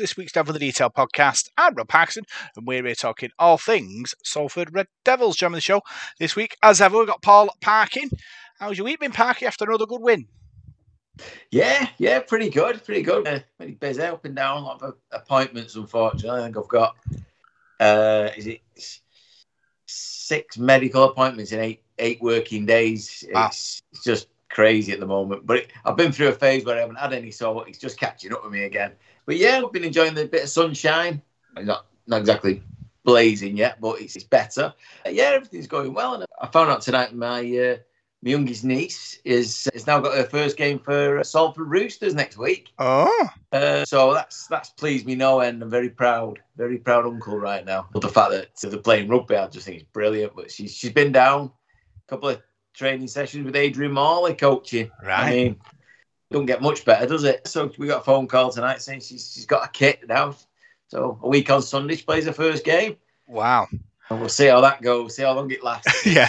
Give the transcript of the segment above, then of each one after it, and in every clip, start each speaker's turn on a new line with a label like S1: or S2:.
S1: to this week's Devil in the Detail podcast. I'm Rob Paxton, and we're here talking all things Salford Red Devils. Joining the show this week, as ever, we've got Paul Parkin. How's your week been, Parky, after another good win?
S2: Yeah, yeah, pretty good, pretty good. Uh, pretty busy up and down, a lot of appointments, unfortunately. I think I've got, uh, is it six medical appointments in eight eight working days?
S1: Wow.
S2: It's, it's just crazy at the moment. But it, I've been through a phase where I haven't had any, so it's just catching up with me again. But yeah, I've been enjoying the bit of sunshine. Not not exactly blazing yet, but it's, it's better. Uh, yeah, everything's going well. And I found out tonight my uh, my youngest niece is has now got her first game for uh, Salford Roosters next week.
S1: Oh,
S2: Uh, so that's that's pleased me no end. I'm very proud, very proud uncle right now. But the fact that they're playing rugby, I just think it's brilliant. But she's she's been down a couple of training sessions with Adrian Morley coaching.
S1: right.
S2: I mean, don't get much better, does it? So we got a phone call tonight saying she's she's got a kit now. So a week on Sunday, she plays her first game.
S1: wow.
S2: And we'll see how that goes, see how long it lasts.
S1: yeah.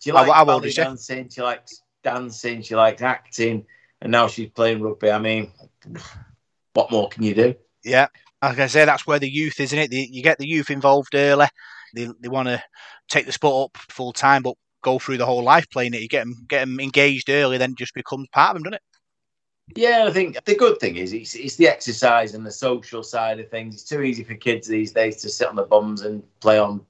S2: She
S1: How-
S2: likes
S1: how old
S2: ballet
S1: is she?
S2: dancing, she likes dancing, she likes acting, and now she's playing rugby. I mean, what more can you do?
S1: Yeah. Like I say, that's where the youth, isn't it? The, you get the youth involved early. They, they want to take the sport up full time, but go through the whole life playing it. You get them, get them engaged early, then just becomes part of them, doesn't it?
S2: Yeah, I think the good thing is it's, it's the exercise and the social side of things. It's too easy for kids these days to sit on the bums and play on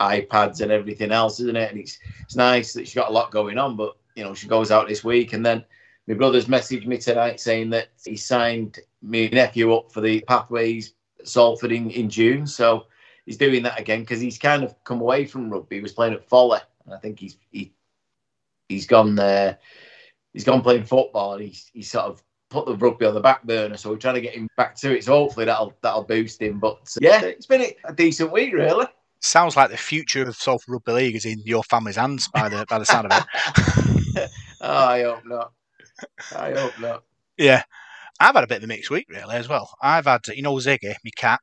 S2: iPads and everything else, isn't it? And it's it's nice that she's got a lot going on, but you know she goes out this week, and then my brother's messaged me tonight saying that he signed my nephew up for the pathways Salford in, in June, so he's doing that again because he's kind of come away from rugby. He was playing at Foley, and I think he's he he's gone there. He's gone playing football, and he's he's sort of put the rugby on the back burner. So we're trying to get him back to it. So hopefully that'll that'll boost him. But uh, yeah, it's been a decent week, really.
S1: Sounds like the future of Salford Rugby League is in your family's hands by the by the sound of it.
S2: oh, I hope not. I hope not.
S1: Yeah. I've had a bit of a mixed week, really, as well. I've had, you know, Ziggy, my cat.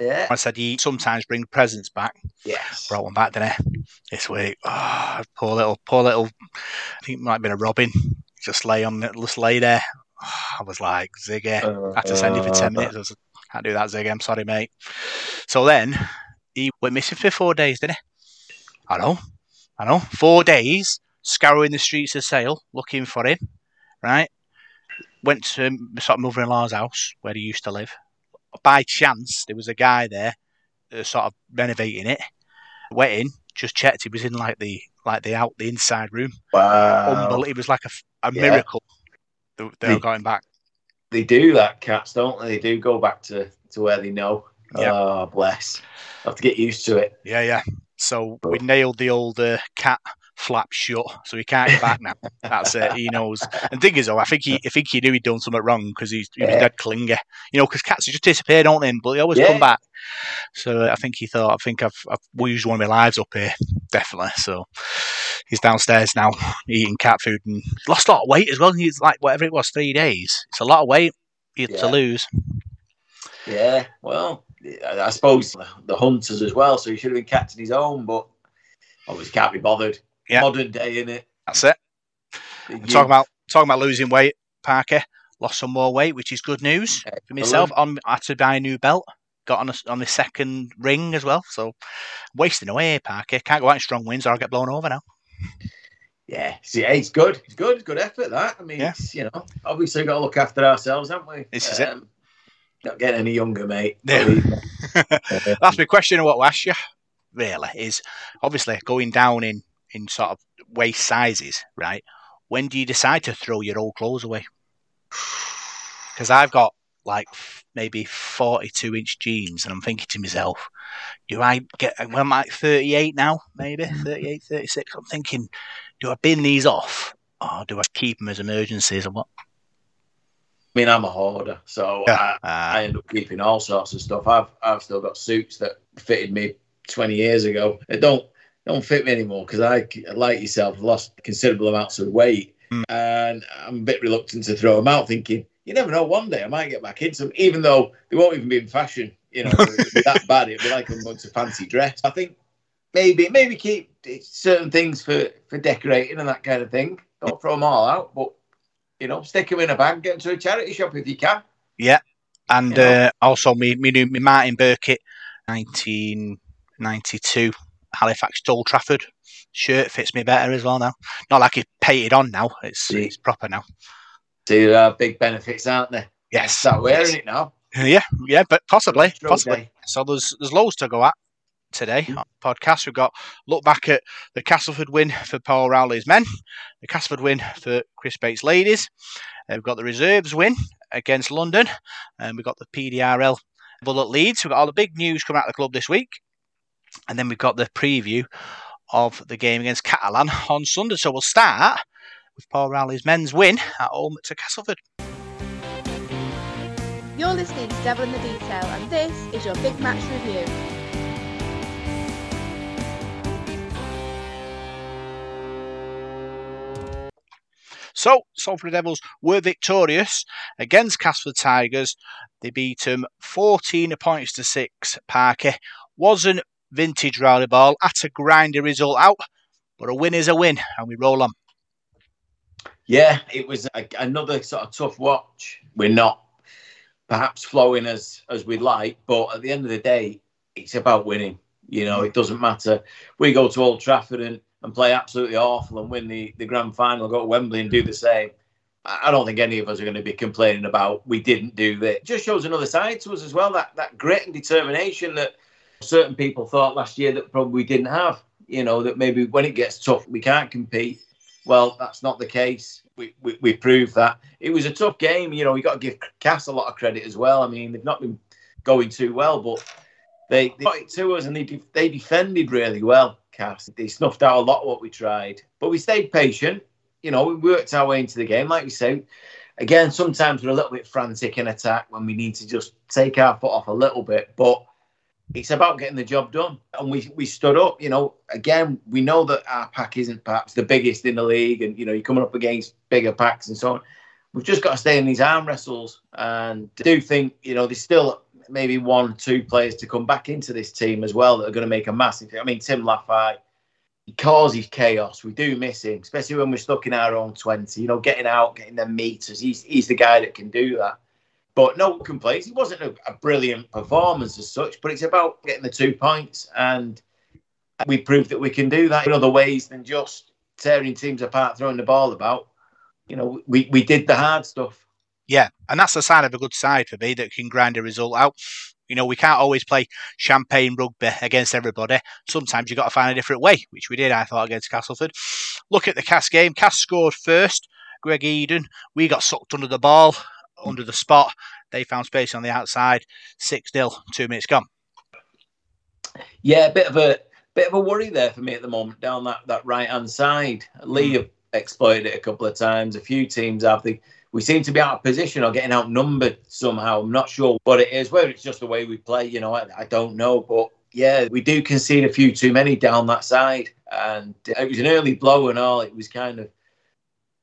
S2: Yeah.
S1: I said he sometimes brings presents back.
S2: Yes.
S1: Brought one back, didn't I? This week. Oh, poor little, poor little, I think it might have been a Robin. Just lay on it, just lay there. I was like, Ziggy. I had to send him for 10 minutes. I was, can't do that, Ziggy. I'm sorry, mate. So then he went missing for four days, didn't he? I know. I know. Four days scouring the streets of Sale looking for him, right? Went to my sort of mother in law's house where he used to live. By chance, there was a guy there uh, sort of renovating it. Went in, just checked. He was in like the like the out the inside room.
S2: Wow.
S1: Unbelievable. It was like a, a
S2: Yeah.
S1: miracle. that They
S2: The-
S1: were going back.
S2: They do that, cats, don't they? They do go back to, to where they know.
S1: Yeah.
S2: Oh, bless. I have to get used to it.
S1: Yeah, yeah. So we nailed the old uh, cat flap shut, so he can't get back now. That's it. He knows. And thing is, though, I think he, I think he knew he'd done something wrong because he's he was
S2: Yeah.
S1: dead clingy. You know, because cats just disappear, don't they? But they always
S2: Yeah.
S1: come back. So I think he thought, I think I've, I've used one of my lives up here, definitely. So he's downstairs now eating cat food and lost a lot of weight as well. He's like whatever it was, three days. It's a lot of weight you to
S2: Yeah.
S1: lose.
S2: Yeah, well, I I suppose the hunters as well. So he should have been catching his own, but obviously can't be bothered.
S1: Yeah.
S2: Modern day, in it.
S1: That's it. Talking about talking about losing weight, Parker lost some more weight, which is good news for myself. On I had to buy a new belt. Got on a, on the second ring as well, so wasting away, Parker. Can't go out in strong winds or I'll get blown over now.
S2: Yeah, see, hey, it's good. It's good. It's good effort. That I mean,
S1: Yeah.
S2: it's, you know, obviously got to look after ourselves, haven't we?
S1: This is it.
S2: Um, Not getting any younger, mate.
S1: Yeah.
S2: Me.
S1: That's my question. Of what to ask you really is obviously going down in in sort of waist sizes, right? When do you decide to throw your old clothes away? Because I've got like maybe 42 inch jeans, and I'm thinking to myself, do I get, well, I'm like 38 now, maybe 38, 36. I'm thinking, do I bin these off or do I keep them as emergencies or what?
S2: I mean, I'm a hoarder, so
S1: Yeah.
S2: I,
S1: Uh,
S2: I end up keeping all sorts of stuff. I've I've still got suits that fitted me 20 years ago. They don't don't fit me anymore because I, like yourself, lost considerable amounts of weight,
S1: Mm.
S2: and I'm a bit reluctant to throw them out. Thinking you never know, one day I might get back into them, even though they won't even be in fashion. You know, that bad. It'd be like I'm going to fancy dress. I think maybe maybe keep certain things for for decorating and that kind of thing. Don't throw them all out, but you know, stick them in a bag, get them to a charity shop if you can.
S1: Yeah, and you know? uh, also, me, me, me Martin Burkitt, 1992 Halifax Old Trafford shirt fits me better as well now. Not like it's painted on now; it's, it's proper now.
S2: See, there are big benefits, aren't there?
S1: Yes,
S2: start wearing yes. it now.
S1: Yeah, yeah, but possibly, possibly. So there's there's loads to go at today mm-hmm. podcast. We've got look back at the Castleford win for Paul Rowley's men, the Castleford win for Chris Bates ladies. Uh, we've got the reserves win against London, and we've got the PDRL Bullet Leeds. We've got all the big news coming out of the club this week, and then we've got the preview of the game against Catalan on Sunday. So we'll start with Paul Rowley's men's win at home to Castleford.
S3: You're listening to Devil in the Detail, and this is your big match review.
S1: So, Salford Devils were victorious against Castleford Tigers. They beat them 14 points to 6. Parker wasn't vintage rally ball at a grindy result out, but a win is a win, and we roll on.
S2: Yeah, it was a, another sort of tough watch. We're not perhaps flowing as as we'd like, but at the end of the day, it's about winning. You know, it doesn't matter. We go to Old Trafford and, and play absolutely awful and win the, the grand final, go to Wembley and do the same. I don't think any of us are going to be complaining about we didn't do that. It just shows another side to us as well, that that grit and determination that certain people thought last year that probably we didn't have. You know, that maybe when it gets tough, we can't compete. Well, that's not the case. We, we, we proved that. It was a tough game. You know, we got to give Cass a lot of credit as well. I mean, they've not been going too well, but they, they got it to us and they, they defended really well, Cass. They snuffed out a lot of what we tried, but we stayed patient. You know, we worked our way into the game, like we say. Again, sometimes we're a little bit frantic in attack when we need to just take our foot off a little bit, but it's about getting the job done. And we we stood up. You know, again, we know that our pack isn't perhaps the biggest in the league, and you know, you're coming up against bigger packs and so on. We've just got to stay in these arm wrestles, and I do think you know there's still maybe one, two players to come back into this team as well that are going to make a massive. I mean, Tim Lafai, he causes chaos. We do miss him, especially when we're stuck in our own twenty. You know, getting out, getting them meters. He's he's the guy that can do that. But no complaints. It wasn't a, a, brilliant performance as such, but it's about getting the two points. And we proved that we can do that in other ways than just tearing teams apart, throwing the ball about. You know, we, we did the hard stuff.
S1: Yeah, and that's the sign of a good side for me that can grind a result out. You know, we can't always play champagne rugby against everybody. Sometimes you've got to find a different way, which we did, I thought, against Castleford. Look at the Cass game. Cass scored first. Greg Eden. We got sucked under the ball under the spot. They found space on the outside. Six 0 two minutes gone.
S2: Yeah, a bit of a bit of a worry there for me at the moment down that, that right hand side. Leigh mm. exploited it a couple of times. A few teams have the we seem to be out of position or getting outnumbered somehow. I'm not sure what it is, whether it's just the way we play, you know, I, I don't know. But yeah, we do concede a few too many down that side. And it was an early blow and all. It was kind of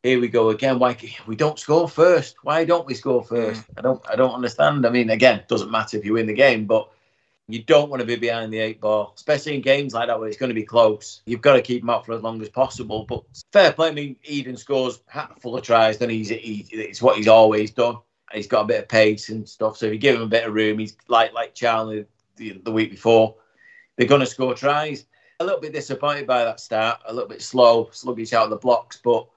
S2: here we go again. Why we don't score first? Why don't we score first? Mm. I don't. I don't understand. I mean, again, doesn't matter if you win the game, but you don't want to be behind the eight ball, especially in games like that where it's going to be close. You've got to keep them up for as long as possible. But fair play. I mean, Eden scores full of tries, then he's he, it's what he's always done. He's got a bit of pace and stuff. So if you give him a bit of room, he's like like Charnley the, the week before. They're going to score tries. A little bit disappointed by that start. A little bit slow, sluggish out of the blocks, but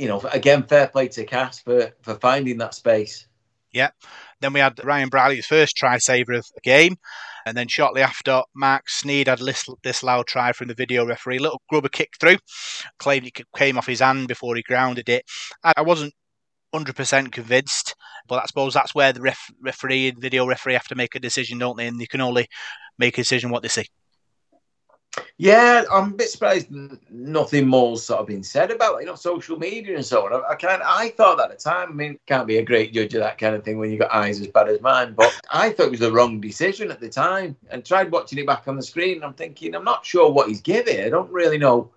S2: you know, again, fair play to Cass for, for finding that space.
S1: Yeah. Then we had Ryan Brierley's first try saver of the game. And then shortly after, Mark Sneyd had this loud try from the video referee. Little grubber kick through. Claimed it came off his hand before he grounded it. I wasn't 100% convinced, but I suppose that's where the ref, referee and video referee have to make a decision, don't they? And they can only make a decision what they see.
S2: Yeah, I'm a bit surprised nothing more's sort of been said about you know social media and so on. I, I kind I thought that at the time. I mean, can't be a great judge of that kind of thing when you've got eyes as bad as mine. But I thought it was the wrong decision at the time, and tried watching it back on the screen. I'm thinking I'm not sure what he's giving. I don't really know.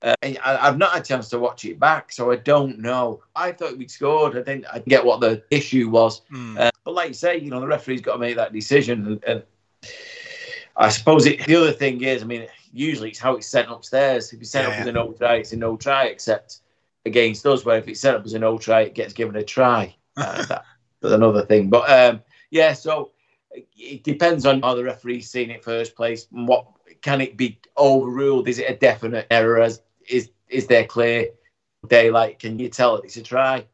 S2: Uh, I, have not had a chance to watch it back, so I don't know. I thought we'd scored. I didn't, I get what the issue was. Mm. Uh, but like you say, you know, the referee's got to make that decision, and, and I suppose it, the other thing is, I mean, usually it's how it's sent upstairs. If it's set yeah. up as a no try, it's a no try, except against us, where if it's set up as a no try, it gets given a try. Uh, that, another thing. But um, yeah, so it depends on how the referee's seen it first place and what can it be overruled? Is it a definite error? As is is there clear daylight? Can you tell it's a try?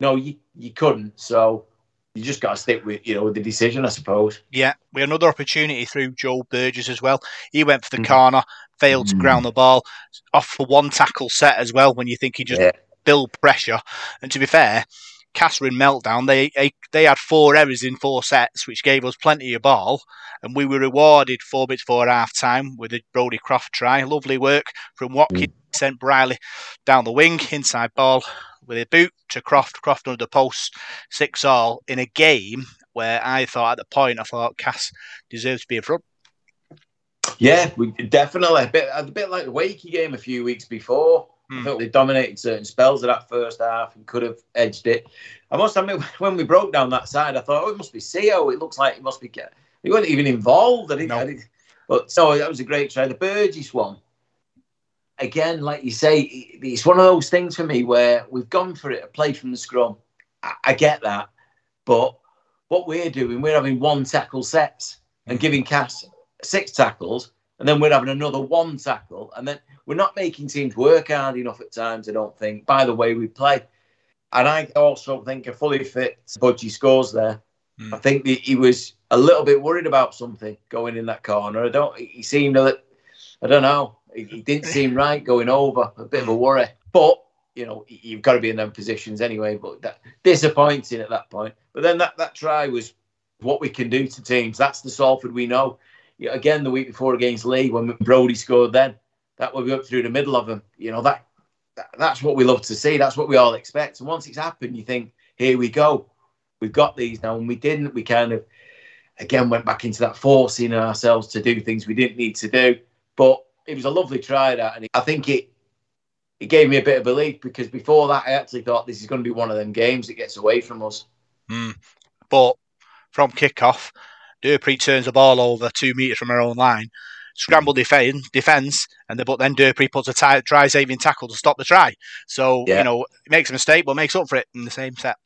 S2: No, you you couldn't. So you just got to stick with you know with the decision, I suppose.
S1: Yeah, we had another opportunity through Joe Burgess as well. He went for the mm. corner, failed mm. to ground the ball, off for one tackle set as well. When you think he just yeah. build pressure, and to be fair, Catherine meltdown. They, they they had four errors in four sets, which gave us plenty of ball, and we were rewarded four bits for half time with a Brodie Croft try. Lovely work from Watkins. Mm. Sent Brierley down the wing, inside ball with a boot to Croft. Croft under the post, six all in a game where I thought at the point I thought Cass deserves to be in front.
S2: Yeah, we definitely a bit a bit like the Wakey game a few weeks before. Mm. I thought they dominated certain spells of that first half and could have edged it. I must admit, when we broke down that side, I thought, oh, it must be CO. It looks like it must be. He wasn't even involved. I didn't, no. I didn't, but so that was a great try. The Burgess one, again, like you say, it's one of those things for me where we've gone for it, a play from the scrum. I, I get that. But what we're doing, we're having one tackle sets and giving Cass six tackles, and then we're having another one tackle, and then we're not making teams work hard enough at times, I don't think, by the way we play. And I also think a fully fit Budgie scores there. Mm. I think that he was a little bit worried about something going in that corner. I don't. He seemed a little, I don't know. He didn't seem right going over. A bit of a worry. But you know, you've got to be in them positions anyway. But that disappointing at that point. But then that that try was what we can do to teams. That's the Salford we know. Again, the week before against Leigh when Brodie scored, then that will be up through the middle of them. You know that, that, that's what we love to see. That's what we all expect. And once it's happened, you think, here we go, we've got these now. And we didn't. We kind of again went back into that forcing ourselves to do things we didn't need to do. But it was a lovely try that, and I think it it gave me a bit of belief because before that I actually thought this is going to be one of them games that gets away from us.
S1: Mm. But from kickoff, Dupree turns the ball over two metres from our own line scramble defense, defense, and the, but then Dupree a try saving tackle to stop the try. So yeah. you know, makes a mistake, but makes up for it in the same set.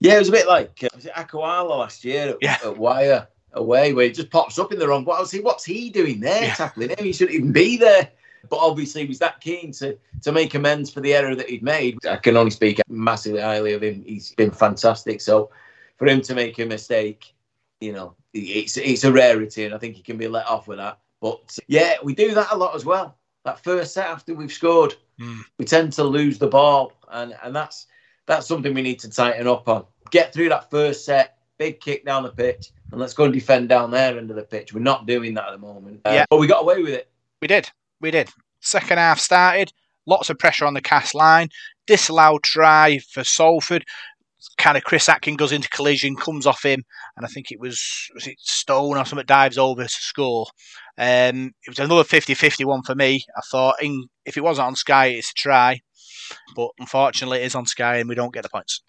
S2: Yeah, it was a bit like uh, was it Akawala last year at, yeah. at Wire away, where he just pops up in the wrong. He? What's he doing there yeah. tackling him? He shouldn't even be there. But obviously, he was that keen to to make amends for the error that he'd made. I can only speak massively highly of him. He's been fantastic. So for him to make a mistake, you know, it's it's a rarity, and I think he can be let off with that. But yeah, we do that a lot as well. That first set after we've scored, mm. we tend to lose the ball, and and that's that's something we need to tighten up on. Get through that first set, big kick down the pitch, and let's go and defend down there end of the pitch. We're not doing that at the moment. Uh, yeah, but we got away with it.
S1: We did. We did. Second half started. Lots of pressure on the cast line. Disallowed try for Salford kind of Chris Atkin goes into collision, comes off him, and I think it was was it Stone or something dives over to score. Um, it was another 50-50 one for me. I thought in, if it wasn't on Sky, it's a try, but unfortunately it is on Sky and we don't get the points.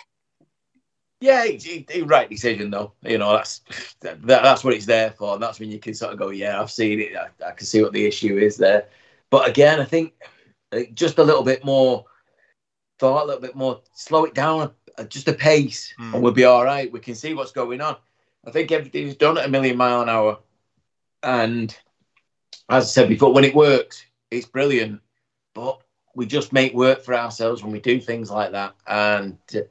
S2: Yeah, he, he, right decision though. You know that's that, that's what it's there for. And that's when you can sort of go, yeah, I've seen it. I, I can see what the issue is there. But again, I think just a little bit more thought, a little bit more, slow it down just a pace, mm. and we'll be all right. We can see what's going on. I think everything's done at a million mile an hour, and as I said before, when it works, it's brilliant. But we just make work for ourselves when we do things like that. And uh,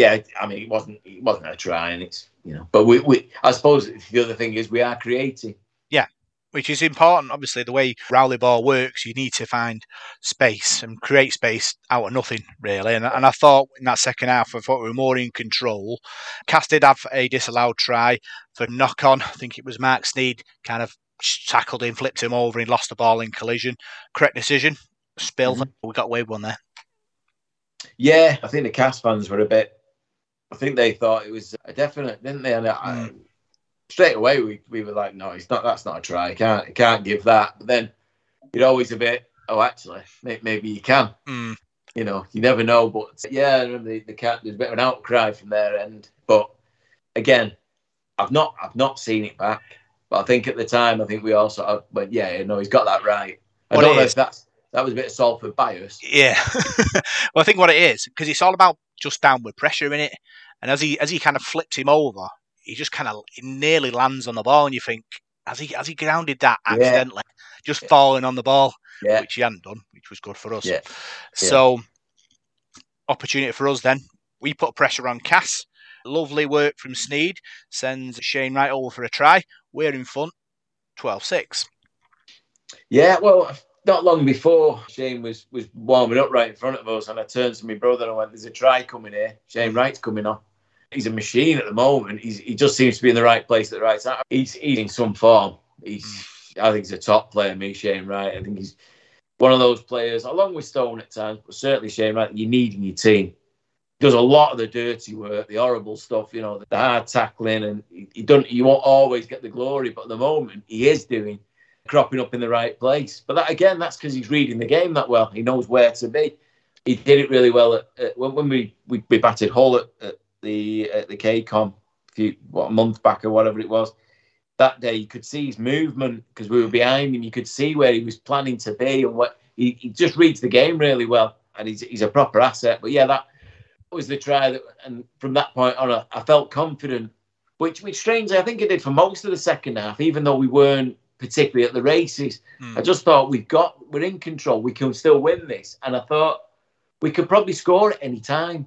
S2: yeah, I mean, it wasn't it wasn't a try, and it's you know, but we, we I suppose the other thing is we are creating Yeah,
S1: which is important. Obviously, the way Rowley ball works, you need to find space and create space out of nothing, really. And, and I thought in that second half, I thought we were more in control. Cass did have a disallowed try for knock on. I think it was Mark Sneyd kind of tackled him, flipped him over, and lost the ball in collision. Correct decision. Spill. Mm-hmm. We got away with one there.
S2: Yeah, I think the Cass fans were a bit. I think they thought it was a definite, didn't they? And I, mm straight away we, we were like, no, it's not. That's not a try. can't can't give that. But then you're always a bit. Oh, actually, maybe you can. Mm. You know, you never know. But yeah, the, the cat. There's a bit of an outcry from their end. But again, I've not I've not seen it back. But I think at the time, I think we also went, yeah, no, he's got that right. I what don't know is, if that's that was a bit of Salford bias.
S1: Yeah, well, I think what it is because it's all about just downward pressure in it. And as he as he kind of flips him over, he just kind of nearly lands on the ball, and you think, has he has he grounded that accidentally, yeah. just falling on the ball,
S2: yeah.
S1: which he hadn't done, which was good for us.
S2: Yeah.
S1: So opportunity for us then. We put pressure on Cass. Lovely work from Sneyd. Sends Shane Wright over for a try. We're in front, 12-6.
S2: Yeah, well, not long before Shane was was warming up right in front of us, and I turned to my brother and I went, "There's a try coming here. Shane Wright's coming on. He's a machine at the moment. He's, he just seems to be in the right place at the right time. He's, he's in some form. He's, I think he's a top player. Me, Shane Wright. I think he's one of those players, along with Stone at times, but certainly Shane Wright. You need in your team. Does a lot of the dirty work, the horrible stuff, you know, the hard tackling, and he, he don't. You won't always get the glory, but at the moment he is doing cropping up in the right place. But that again, that's because he's reading the game that well. He knows where to be. He did it really well at, at, when, we, we, we batted Hull at, at the at the KCOM a few what a month back or whatever it was. That day, you could see his movement because we were behind him. You could see where he was planning to be and what he, he just reads the game really well, and he's he's a proper asset. But yeah, that was the try that, and from that point on, I, I felt confident. Which, which strangely, I think it did for most of the second half, even though we weren't particularly at the races. Mm. I just thought we've got we're in control. We can still win this, and I thought we could probably score at any time.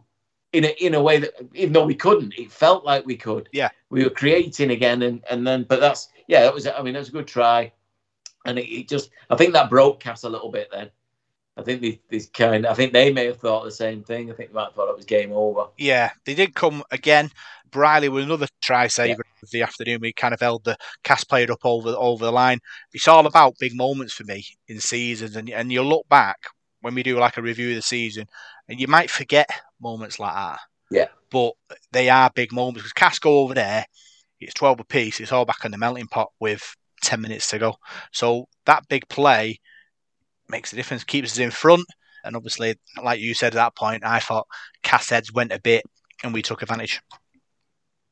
S2: In a, in a way that even though we couldn't, it felt like we could.
S1: Yeah,
S2: we were creating again, and, and then but that's yeah, that was I mean that was a good try, and it, it just I think that broke Cass a little bit then. I think these, these kind. I think they may have thought the same thing. I think they might have thought it was game over.
S1: Yeah, they did come again. Brierley with another try saver yeah. of the afternoon. We kind of held the Cass player up over over the line. It's all about big moments for me in seasons, and and you look back when we do like a review of the season, and you might forget moments like that.
S2: Yeah,
S1: but they are big moments because Cass go over there. It's twelve apiece. It's all back in the melting pot with ten minutes to go. So that big play makes a difference. Keeps us in front. And obviously, like you said at that point, I thought Cass heads went a bit and we took advantage.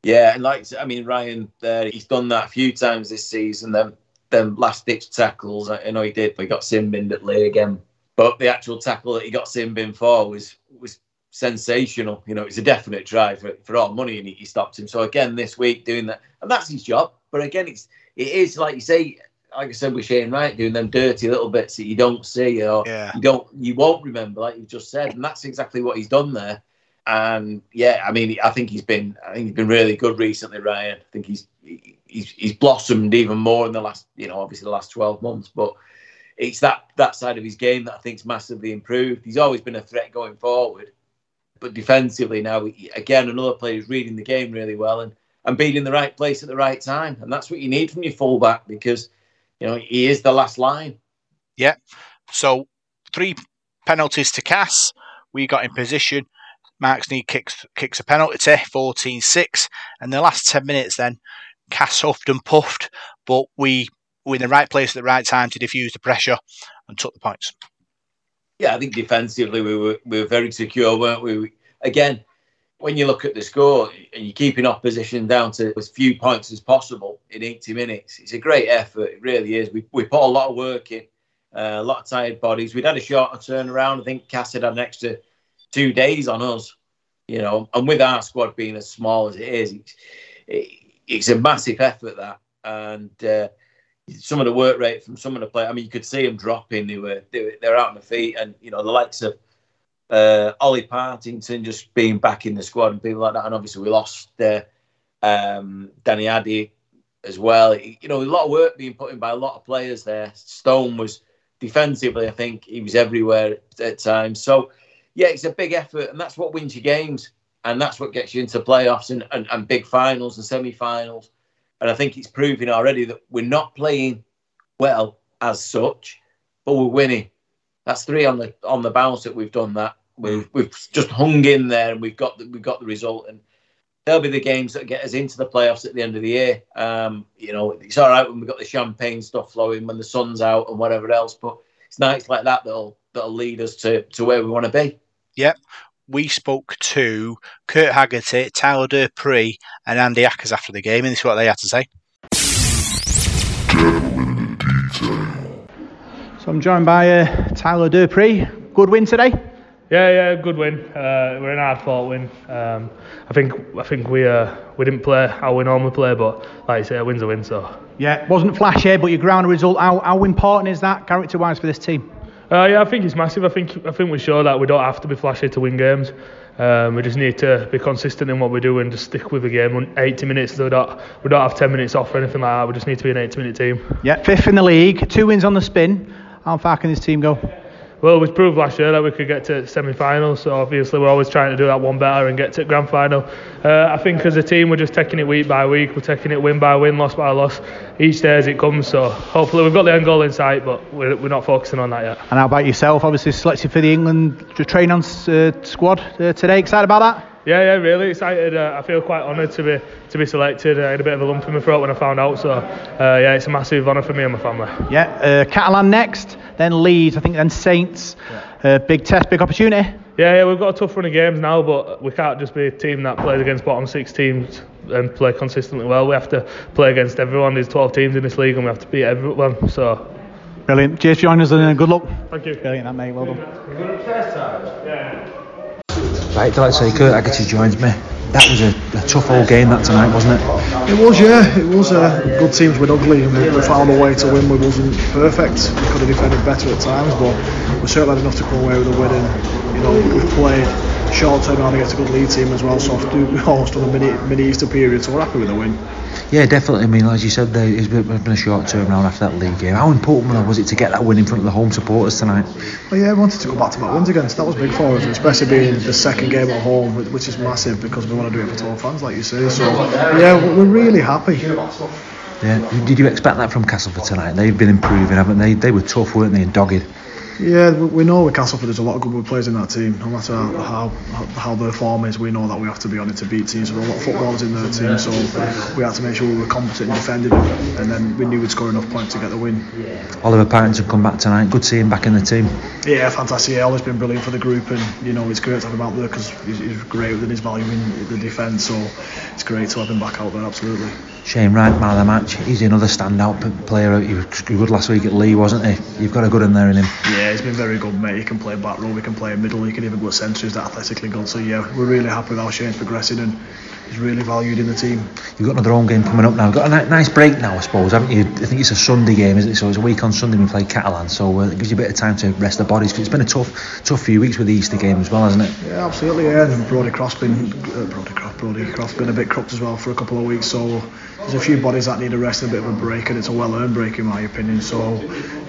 S2: Yeah, and like I mean, Ryan there, he's done that a few times this season. Them, them last ditch tackles. I know he did, but he got Simbin at Leigh again. But the actual tackle that he got Simbin for was was sensational. You know, it's a definite try for, for all money, and he, he stopped him. So again, this week doing that, and that's his job. But again, it's it is like you say, like I said with Shane Wright, doing them dirty little bits that you don't see or
S1: yeah.
S2: you don't you won't remember, like you just said, and that's exactly what he's done there. And yeah, I mean, I think he's been, I think he's been really good recently, Ryan. I think he's he's he's blossomed even more in the last, you know, obviously the last twelve months. But it's that that side of his game that I think's massively improved. He's always been a threat going forward, but defensively now, again, another player who's reading the game really well and and being in the right place at the right time, and that's what you need from your fullback because you know he is the last line.
S1: Yeah. So three penalties to Cass. We got in position. Mark Sneyd kicks kicks a penalty, 14-6. And the last 10 minutes then, Cass huffed and puffed, but we were in the right place at the right time to diffuse the pressure and took the points.
S2: Yeah, I think defensively we were we were very secure, weren't we? Again, when you look at the score and you're keeping opposition down to as few points as possible in 80 minutes, it's a great effort. It really is. We, we put a lot of work in, uh, a lot of tired bodies. We'd had a shorter turnaround. I think Cass had an extra two days on us, you know, and with our squad being as small as it is, it's, it, it's a massive effort that. And uh, some of the work rate from some of the players, I mean, you could see them dropping. They were, they were they're out on the feet, and you know, the likes of uh, Ollie Partington just being back in the squad and people like that. And obviously, we lost uh, um, Danny Addy as well. You know, a lot of work being put in by a lot of players there. Stone was defensively, I think he was everywhere at times. So yeah, it's a big effort, and that's what wins you games, and that's what gets you into playoffs and, and, and big finals and semi-finals. And I think it's proving already that we're not playing well as such, but we're winning. That's three on the on the bounce that we've done that. We've we've just hung in there and we've got the, we've got the result. And they'll be the games that get us into the playoffs at the end of the year. Um, you know, it's all right when we've got the champagne stuff flowing when the sun's out and whatever else, but it's nights like that that'll that'll lead us to, to where we want to be.
S1: Yep. We spoke to Kurt Haggerty, Tyler Dupree, and Andy Ackers after the game, and this is what they had to say. So I'm joined by uh, Tyler Dupree. Good win today.
S4: Yeah, yeah, good win. Uh, we're an hard fought win. Um, I think I think we uh, we didn't play how we normally play, but like I say, a win's a win. So
S5: Yeah, wasn't flashy, but your ground result. How, how important is that character-wise for this team?
S4: uh, yeah, I think it's massive. I think I think we show that we don't have to be flashy to win games. Um, we just need to be consistent in what we do and just stick with the game. On 80 minutes, so we don't we don't have 10 minutes off or anything like that. We just need to be an 80 minute team.
S5: Yeah, fifth in the league, two wins on the spin. How far can this team go?
S4: Well, we proved last year that we could get to semi-finals, so obviously we're always trying to do that one better and get to grand final. Uh, I think as a team we're just taking it week by week, we're taking it win by win, loss by loss, each day as it comes. So hopefully we've got the end goal in sight, but we're, we're not focusing on that yet.
S5: And how about yourself? Obviously selected for the England train on uh, squad uh, today. Excited about that?
S4: Yeah, yeah, really excited. Uh, I feel quite honoured to be to be selected. I had a bit of a lump in my throat when I found out, so uh, yeah, it's a massive honour for me and my family.
S5: Yeah, uh, Catalan next, then Leeds, I think, then Saints. Uh, big test, big opportunity.
S4: Yeah, yeah, we've got a tough run of games now, but we can't just be a team that plays against bottom six teams and play consistently well. We have to play against everyone. There's 12 teams in this league, and we have to beat everyone. So
S5: Brilliant. Cheers for joining us and uh, good luck.
S4: thank you.
S5: Brilliant, that mate. Well done.
S6: Right, like I say, Kurt Haggerty joins me. That was a, a tough old game that tonight, wasn't it?
S7: It was, yeah. It was. Uh, good teams were ugly, and we, found a way to win. We wasn't perfect. We could have defended better at times, but we certainly had enough to come away with a win. And you know, we've played short term around against a good lead team as well. So I've almost done a mini mini Easter period, so we're happy with the win.
S6: Yeah, definitely. I mean, as you said, there, it's been a short turnaround after that league game. How important was it to get that win in front of the home supporters tonight?
S7: Well, yeah, I wanted to go back to back wins again. So that was big for us, especially being the second game at home, which is massive because we want to do it for all fans, like you say. So yeah, we're really happy.
S6: Yeah. Did you expect that from Castleford tonight? They've been improving, haven't they? They were tough, weren't they, and dogged.
S7: Yeah, we we know with Castleford there's a lot of good players in that team. No matter how how, how their form is, we know that we have to be on it to beat teams. So there are a lot of footballers in their team, so we had to make sure we were competent in defending, and then we knew we'd score enough points to get the win.
S6: Oliver Partington come back tonight. Good to see him back in the team.
S7: Yeah, fantastic. Yeah, Ollie's been brilliant for the group, and you know it's great to have him out there because he's, he's great within his value in the defence. So it's great to have him back out there. Absolutely.
S6: Shane Wright, man of the match. He's another standout player. He was good last week at Leigh, wasn't he? You've got a good in there in him.
S7: Yeah, he's been very good, mate. He can play back row, he can play middle, he can even go centre. He's that athletically good. So yeah, we're really happy with how Shane's progressing, and he's really valued in the team.
S6: You've got another home game coming up now. You've got a nice break now, I suppose, haven't you? I think it's a Sunday game, isn't it? So it's a week on Sunday we play Catalan, so uh, it gives you a bit of time to rest the bodies. 'cause it's been a tough, tough few weeks with the Easter game as well, hasn't it?
S7: Yeah, absolutely. Yeah, and Brody Cross been uh, Brody Cross, Brodie Croft been a bit crooked as well for a couple of weeks. So there's a few bodies that need a rest and a bit of a break, and it's a well-earned break in my opinion. So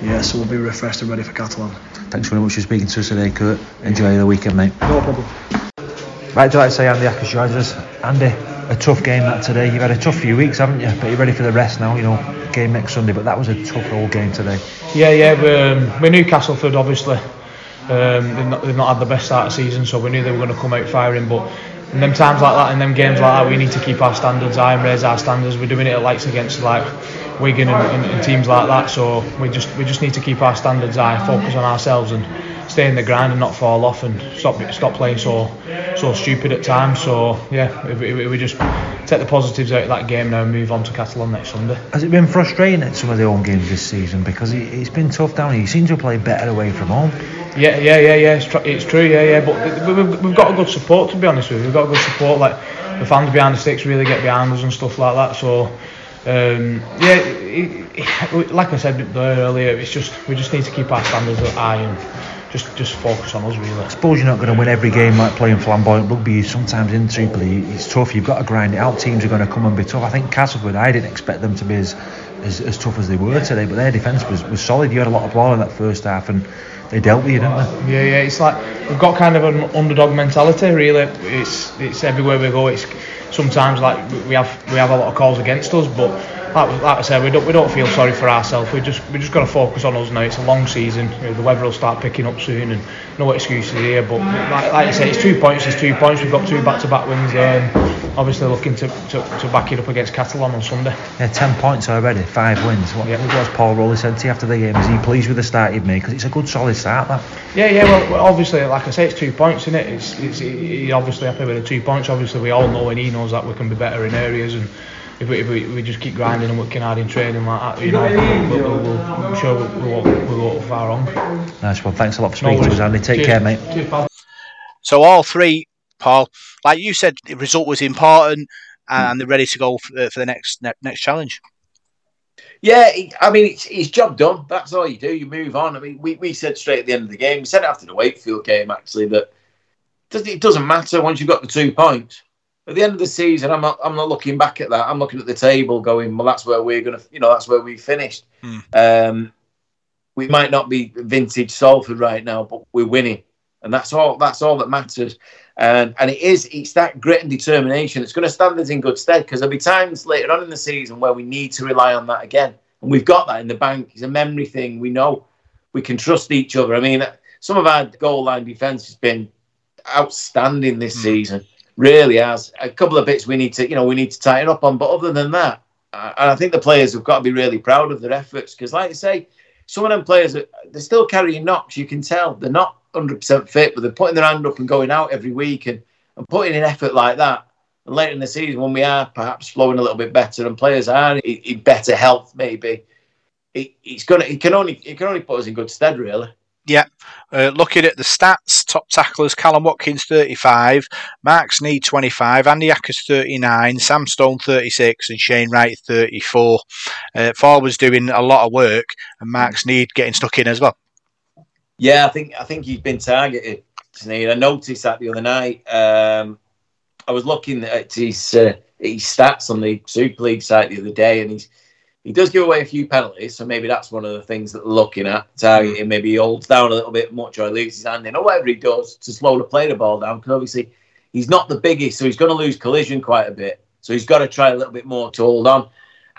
S7: yeah, so we'll be refreshed and ready for Catalan.
S6: Thanks very much for speaking to us today, Kurt. Enjoy the weekend, mate.
S7: No problem.
S6: Right, do you like to say Andy Ackers joins? Andy, a tough game that today. You've had a tough few weeks, haven't you? But you're ready for the rest now, you know, game next Sunday. But that was a tough old game today.
S8: Yeah, yeah, we, um, we knew Castleford obviously. Um, they've, not, they've not had the best start of the season, so we knew they were going to come out firing. But in them times like that, in them games like that, we need to keep our standards high and raise our standards. We're doing it at likes against like Wigan and, and, and teams like that, so we just we just need to keep our standards high, focus on ourselves, and stay in the grind and not fall off and stop stop playing so so stupid at times. So yeah, we, we, we just take the positives out of that game now and move on to Catalan next Sunday.
S6: Has it been frustrating at some of the home games this season? Because it, it's been tough down here. You seem to have played better away from home.
S8: Yeah, yeah, yeah, yeah. It's, tr- it's true. Yeah, yeah. But we- we've, we've got a good support to be honest with you. We've got a good support. Like the fans behind the sticks really get behind us and stuff like that. So um, yeah, it, it, like I said earlier, it's just we just need to keep our standards high and just just focus on us really.
S6: I suppose you're not going to win every game like playing flamboyant rugby. Sometimes in Tripoli, it's tough. You've got to grind it out. Teams are going to come and be tough. I think Castleford, I didn't expect them to be as, as, as tough as they were today, but their defence was, was solid. You had a lot of ball in that first half, and they dealt with you, didn't they?
S8: Yeah, yeah. It's like we've got kind of an underdog mentality. Really, it's it's everywhere we go. It's sometimes like we have we have a lot of calls against us, but like, like I said, we don't we don't feel sorry for ourselves. We just we just got to focus on us now. It's a long season. You know, the weather will start picking up soon, and no excuses here. But like, like I say, it's two points. It's two points. We've got two back-to-back wins there, and obviously looking to, to, to back it up against Catalan on Sunday.
S6: Yeah, 10 points already, five wins. What,
S8: Yeah.
S6: What's Paul Rowley said to you after the game? Is he pleased with the start you've made? Because it's a good solid start, that.
S8: Yeah, yeah. Well, well, obviously, like I say, it's two points, isn't it? It's, it's he's obviously happy with the two points. Obviously, we all know and he knows that we can be better in areas, and if we, if we, we just keep grinding and working hard in training like that, you know, we'll, we'll, we'll, I'm sure we won't, we won't far wrong.
S6: Nice one. Thanks a lot for speaking to us, Andy. Take
S8: Cheers.
S6: care, mate.
S8: Cheers, pal.
S1: So all three, Paul, like you said, the result was important, and they're ready to go for, uh, for the next next challenge.
S2: Yeah, I mean, it's, it's job done. That's all you do. You move on. I mean, we, we said straight at the end of the game, we said after the Wakefield game, actually, that it doesn't matter once you've got the two points. At the end of the season, I'm not, I'm not looking back at that. I'm looking at the table going, well, that's where we're going to, you know, that's where we finished.
S1: Hmm.
S2: Um, we might not be vintage Salford right now, but we're winning. And that's all, that's all that matters. And, and it is, it's that grit and determination that's going to stand us in good stead because there'll be times later on in the season where we need to rely on that again. And we've got that in the bank. It's a memory thing. We know we can trust each other. I mean, some of our goal line defence has been outstanding this mm. season. Really has. A couple of bits we need to, you know, we need to tighten up on. But other than that, and I think the players have got to be really proud of their efforts because, like I say, some of them players are, they're still carrying knocks. You can tell they're not 100% fit, but they're putting their hand up and going out every week and, and putting in effort like that. And later in the season, when we are perhaps flowing a little bit better and players are in, in better health, maybe it, it's gonna it can only it can only put us in good stead, really.
S1: Yeah. Uh, looking at the stats, top tacklers Kallum Watkins 35, Mark Sneyd 25, Andy Ackers 39, Sam Stone 36, and Shane Wright 34. Uh, forwards doing a lot of work, and Mark Sneyd getting stuck in as well.
S2: Yeah, I think I think he's been targeted. Sneyd. I noticed that the other night. Um, I was looking at his uh, his stats on the Super League site the other day, and he's he does give away a few penalties, so maybe that's one of the things that they're looking at. Uh, mm. Targeting, maybe he holds down a little bit much or he leaves his hand in, or whatever he does to slow the play the ball down. Because obviously he's not the biggest, so he's going to lose collision quite a bit. So he's got to try a little bit more to hold on,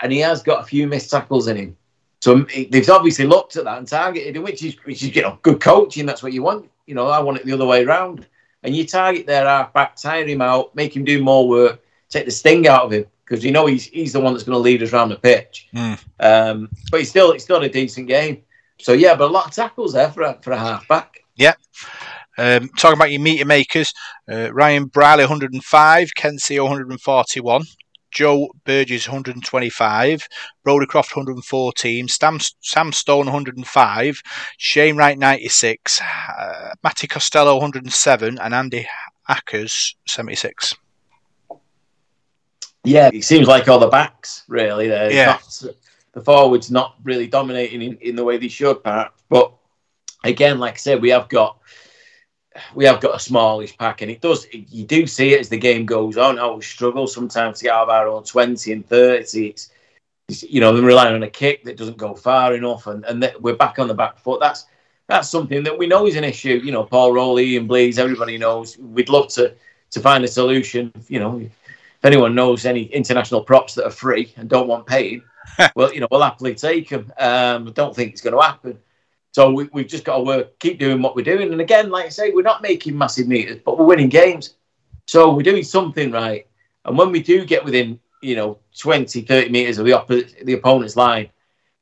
S2: and he has got a few missed tackles in him. So they've obviously looked at that and targeted him, which is which is you know good coaching. That's what you want. You know, I want it the other way around. And you target their half back, tire him out, make him do more work, take the sting out of him because you know he's he's the one that's going to lead us around the pitch.
S1: Mm.
S2: Um, but he's still he's still a decent game. So yeah, but a lot of tackles there for a, for a half back.
S1: Yeah. Um, talking about your meter makers, uh, Ryan Brierley 105, Ken Sio 141, Joe Burgess 125, Brodie Croft 114, Sam, Sam Stone 105, Shane Wright 96, uh, Matty Costello 107, and Andy Ackers 76
S2: yeah, it seems like all the backs really. yeah. Not, the forwards not really dominating in, in the way they should, perhaps. But again, like I said, we have got we have got a smallish pack, and it does. You do see it as the game goes on. How we struggle sometimes to get out of our own twenty and thirty. It's, it's you know, them relying on a kick that doesn't go far enough, and and we're back on the back foot. That's that's something that we know is an issue. You know, Paul Rowley and Blees, everybody knows. We'd love to to find a solution. You know, anyone knows any international props that are free and don't want paid, well, you know, we'll happily take them. Um, I don't think it's going to happen. So we, have just got to work, keep doing what we're doing. And again, like I say, we're not making massive meters, but we're winning games. So we're doing something right. And when we do get within, you know, 20, 30 meters of the, opposite, the opponent's line,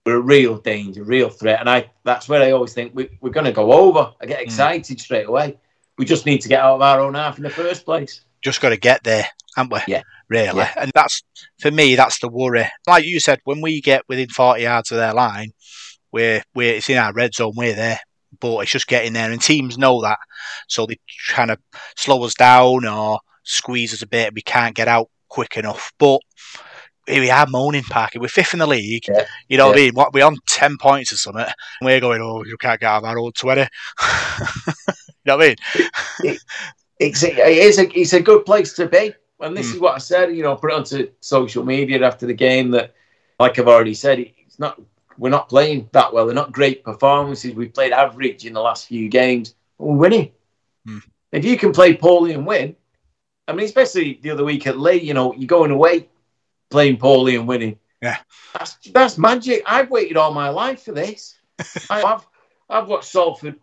S2: we're a real danger, real threat. And I that's where I always think we, are going to go over. I get mm. excited mm. straight away. We just need to get out of our own half in the first place.
S1: Just got to get there haven't we?
S2: Yeah.
S1: Really.
S2: Yeah.
S1: And that's, for me, that's the worry. Like you said, when we get within 40 yards of their line, we're, we're it's in our red zone, we're there. But it's just getting there, and teams know that. So they trying to slow us down or squeeze us a bit. We can't get out quick enough. But here we are moaning, Parky. We're fifth in the league.
S2: Yeah.
S1: You know
S2: yeah.
S1: what I mean? What, we're on 10 points or something. We're going, oh, you can't get out of our own 20. you know what I mean?
S2: it, it's, a, it is a, it's a good place to be. And this mm. is what I said, you know, put it onto social media after the game that, like I've already said, it's not we're not playing that well. They're not great performances. We've played average in the last few games. We're winning.
S1: Mm.
S2: If you can play poorly and win, I mean, especially the other week at Leigh, you know, you're going away playing poorly and winning.
S1: Yeah,
S2: that's that's magic. I've waited all my life for this. I've I've watched Salford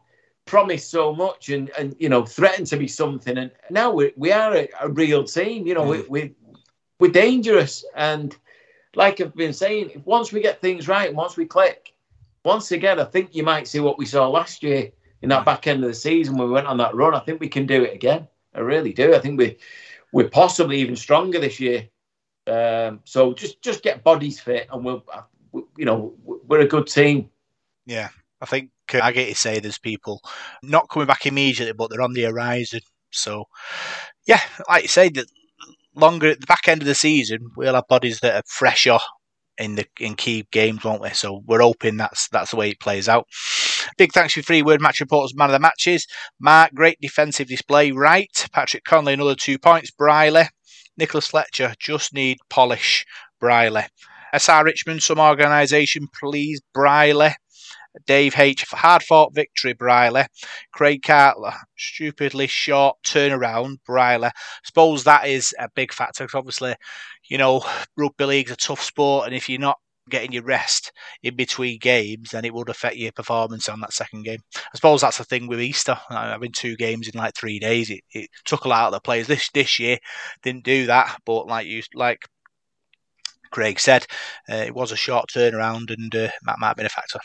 S2: promised so much and, and you know threatened to be something. And now we, we are a, a real team you know mm. we, we, we're dangerous. And like i've been saying once we get things right once we click once again i think you might see what we saw last year in that back end of the season when we went on that run. I think we can do it again. I really do. I think we we're possibly even stronger this year. Um, so just just get bodies fit and we'll you know we're a good team.
S1: Yeah I think I get to say there's people not coming back immediately, but they're on the horizon. So, yeah, like you say, the longer at the back end of the season, we'll have bodies that are fresher in the in key games, won't we? So we're hoping that's that's the way it plays out. Big thanks for three word match reporters, man of the matches. Mark, great defensive display, right? Patrick Conley, another two points. Brierley, Nicholas Fletcher, just need polish. Brierley. SR Richmond, some organisation, please. Brierley. Dave H. Hard fought victory, Brierley. Craig Cartler, stupidly short turnaround, Brierley. Suppose that is a big factor because obviously, you know, rugby league's a tough sport, and if you're not getting your rest in between games, then it would affect your performance on that second game. I suppose that's the thing with Easter. Having two games in like three days, it, it took a lot of the players. This this year didn't do that, but like you like Craig said, uh, it was a short turnaround, and uh, that might have been a factor.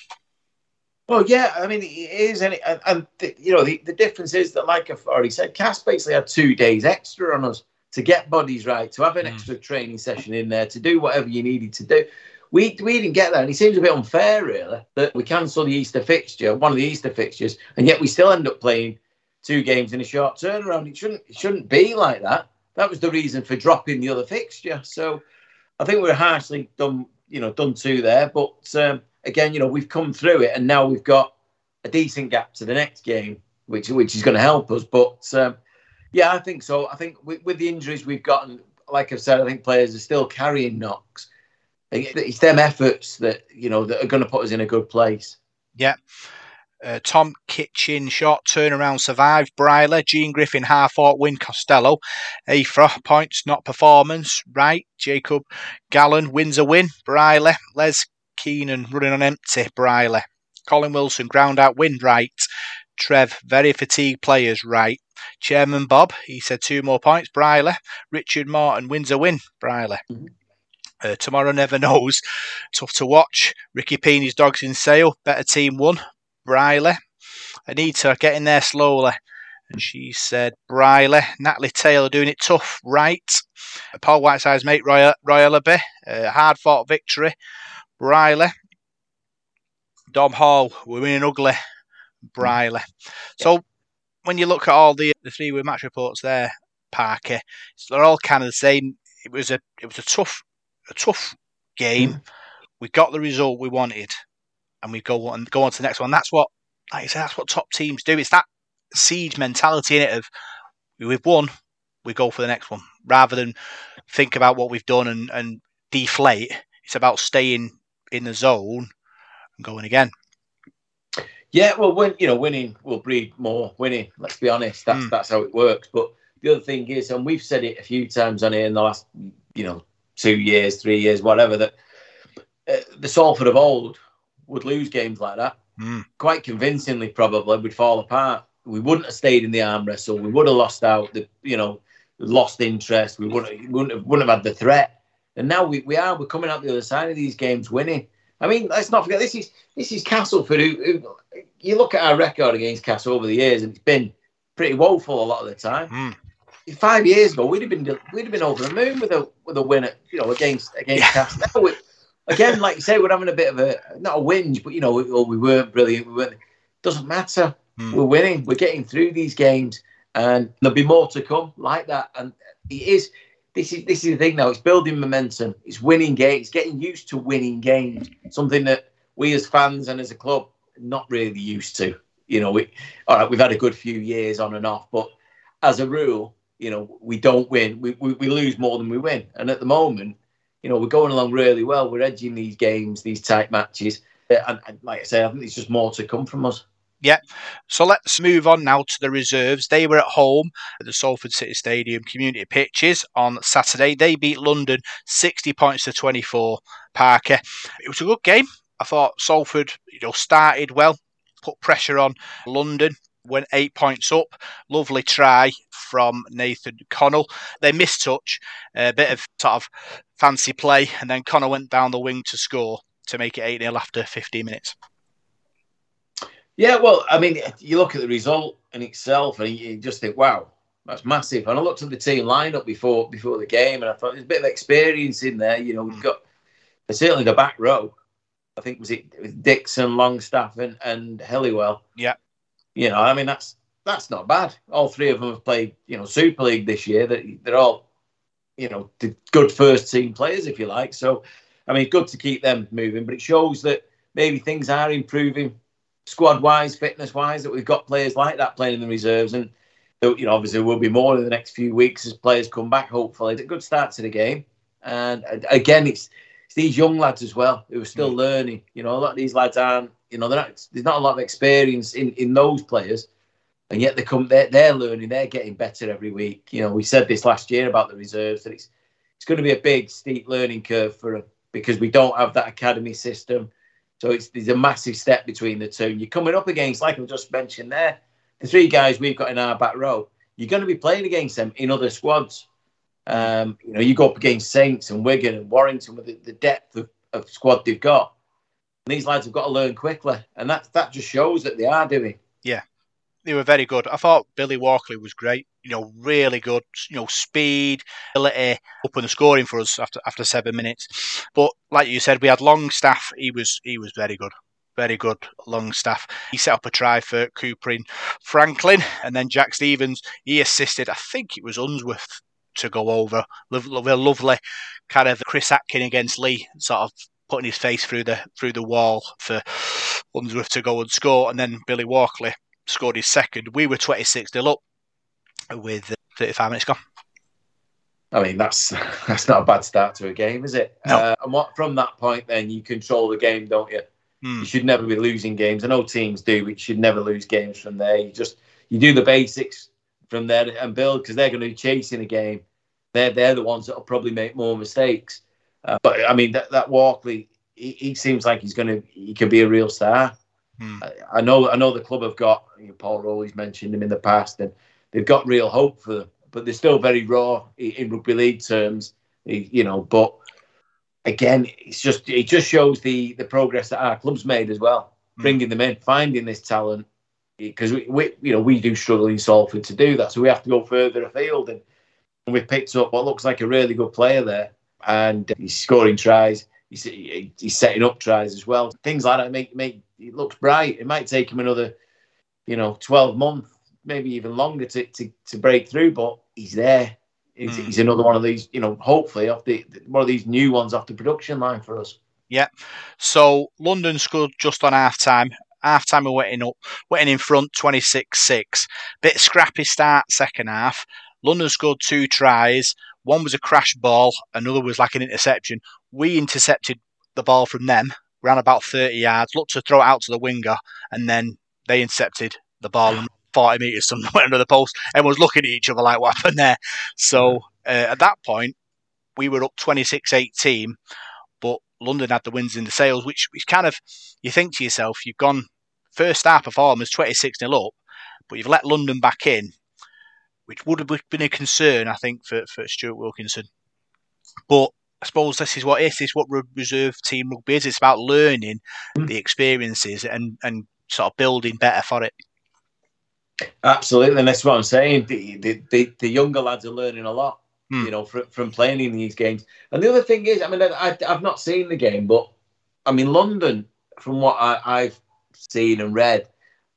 S2: Well, yeah, I mean, it is, and, and, and the, you know, the, the difference is that, like I've already said, Cass basically had two days extra on us to get bodies right, to have an mm. extra training session in there, to do whatever you needed to do. We, we didn't get that, and it seems a bit unfair, really, that we cancel the Easter fixture, one of the Easter fixtures, and yet we still end up playing two games in a short turnaround. It shouldn't it shouldn't be like that. That was the reason for dropping the other fixture. So I think we are harshly done, you know, done two there, but. Um, again, you know, we've come through it, and now we've got a decent gap to the next game, which which is going to help us. But um, yeah, I think so. I think with, with, the injuries we've gotten, like I've said, I think players are still carrying knocks. It's them efforts that you know that are going to put us in a good place.
S1: Yeah. Uh, Tom Kitchen, short turnaround, survived. Brierley, Gene Griffin, half fought win. Costello, Afra, points, not performance. Right. Jacob Gallen wins a win. Brierley, Les Keenan running on empty, Brierley. Colin Wilson ground out wind right. Trev, very fatigued players, right. Chairman Bob, he said two more points, Brierley. Richard Martin wins a win, Brierley. Mm-hmm. Uh, tomorrow never knows. Tough to watch. Ricky Peeney's dogs in sale. Better team won. Brierley. Anita getting there slowly. And she said, Brierley. Natalie Taylor doing it tough, right. Paul Whiteside's mate, Roy, Roy Ellaby. Uh, hard fought victory. Brierley, Dom Hall, we're winning ugly. Brierley. So when you look at all the the three match reports there, Parker, they're all kind of the same. It was a it was a tough a tough game. Mm. We got the result we wanted, and we go on go on to the next one. That's what like I said, that's what top teams do. It's that siege mentality in it of we've won, we go for the next one, rather than think about what we've done and, and deflate. It's about staying in the zone and going again.
S2: Yeah, well, when you know, winning will breed more winning. Let's be honest, that's mm. that's how it works. But the other thing is, and we've said it a few times on here in the last, you know, two years, three years, whatever, that uh, the Salford of old would lose games like that
S1: mm.
S2: quite convincingly. Probably we'd fall apart. We wouldn't have stayed in the arm wrestle. We would have lost out. The you know, lost interest. We wouldn't wouldn't have, wouldn't have had the threat. And now we, we are we're coming out the other side of these games winning. I mean, let's not forget this is this is Castleford. Who, who you look at our record against Castle over the years, and it's been pretty woeful a lot of the time.
S1: Mm.
S2: Five years ago, we'd have been we'd have been over the moon with a with a win, at, you know, against against yeah. Castle. Now, again, like you say, we're having a bit of a not a whinge, but you know, we, well, we weren't brilliant. We weren't. Doesn't matter. Mm. We're winning. We're getting through these games, and there'll be more to come like that. And it is this is this is the thing now. It's building momentum. It's winning games. It's getting used to winning games. Something that we as fans and as a club not really used to. You know, we all right. We've had a good few years on and off, but as a rule, you know, we don't win. We, we, we lose more than we win. And at the moment, you know, we're going along really well. We're edging these games, these tight matches. And, and like I say, I think there's just more to come from us.
S1: Yeah. So let's move on now to the reserves. They were at home at the Salford City Stadium community pitches on Saturday. They beat London 60 points to 24. Parker. It was a good game. I thought Salford, you know, started well, put pressure on London, went eight points up. Lovely try from Nathan Connell. They missed touch, a bit of sort of fancy play, and then Connell went down the wing to score to make it 8 0 after 15 minutes.
S2: Yeah, well, I mean, you look at the result in itself, and you just think, "Wow, that's massive." And I looked at the team lineup before before the game, and I thought there's a bit of experience in there. You know, we've hmm. got certainly the back row. I think was it, it was Dixon, Longstaff, and, and Helliwell.
S1: Yeah.
S2: You know, I mean, that's that's not bad. All three of them have played, you know, Super League this year. That they're all, you know, good first team players, if you like. So, I mean, good to keep them moving, but it shows that maybe things are improving squad wise, fitness wise. That we've got players like that playing in the reserves, and you know, obviously, there will be more in the next few weeks as players come back. Hopefully, it's a good start to the game, and again, it's it's these young lads as well who are still mm. learning. You know, a lot of these lads aren't. You know, not, there's not a lot of experience in in those players and yet they come they're, they're learning they're getting better every week you know we said this last year about the reserves that it's it's going to be a big steep learning curve for them because we don't have that academy system so it's there's a massive step between the two. And you're coming up against like i just mentioned there the three guys we've got in our back row you're going to be playing against them in other squads. Um, you know you go up against saints and wigan and warrington with the, the depth of, of squad they've got. And these lads have got to learn quickly and that that just shows that they are doing.
S1: Yeah they were very good. I thought Billy Walkley was great. You know, really good. You know, speed, ability, open the scoring for us after after seven minutes. But like you said, we had Longstaff. He was he was very good. Very good, Longstaff. He set up a try for Cooper in Franklin, and then Jack Stevens. He assisted. I think it was Unsworth to go over. Lovely, lovely kind of Chris Atkin against Lee, sort of putting his face through the through the wall for Unsworth to go and score, and then Billy Walkley scored his second. We were 26 0 up with uh, 35 minutes gone.
S2: I mean, that's that's not a bad start to a game, is it?
S1: No.
S2: Uh, and what from that point, then you control the game, don't you?
S1: Hmm.
S2: You should never be losing games. I know teams do, but you should never lose games from there. You just you do the basics from there and build because they're going to be chasing a game. They're they're the ones that will probably make more mistakes. Uh, but I mean, that that Walkley, he, he seems like he's going to he could be a real star.
S1: Hmm.
S2: I, I, know I know the club have got you know, Paul Rowley's mentioned him in the past, and they've got real hope for them, but they're still very raw in rugby league terms, you know. But again, it's just it just shows the the progress that our club's made as well, hmm. bringing them in, finding this talent, because we, we you know we do struggle in Salford to do that, so we have to go further afield, and, and we've picked up what looks like a really good player there, and he's scoring tries. He's, he's setting up tries as well. Things like that make make it looks bright. It might take him another, you know, 12 months, maybe even longer to, to, to break through, but he's there. He's, mm. he's, another one of these, you know, hopefully off the one of these new ones off the production line for us.
S1: Yeah. So London scored just on half time. Half time, we're waiting up, waiting in front 26 6. Bit scrappy start, second half. London scored two tries. One was a crash ball, another was like an interception. We intercepted the ball from them ran about 30 yards, looked to throw it out to the winger, and then they intercepted the ball and 40 metres somewhere under the post. Everyone's looking at each other like, what happened there? So uh, at that point, we were up 26 18, but London had the wins in the sales, which, which kind of, you think to yourself, you've gone first half performance 26 0 up, but you've let London back in, which would have been a concern, I think, for, for Stuart Wilkinson. But I suppose this is what is this what reserve team rugby is. It's about learning mm. the experiences and and sort of building better for it.
S2: Absolutely, and that's what I'm saying. The the, the, the younger lads are learning a lot, mm. you know, from, from playing in these games. And the other thing is, I mean, I, I've not seen the game, but I mean, London, from what I, I've seen and read,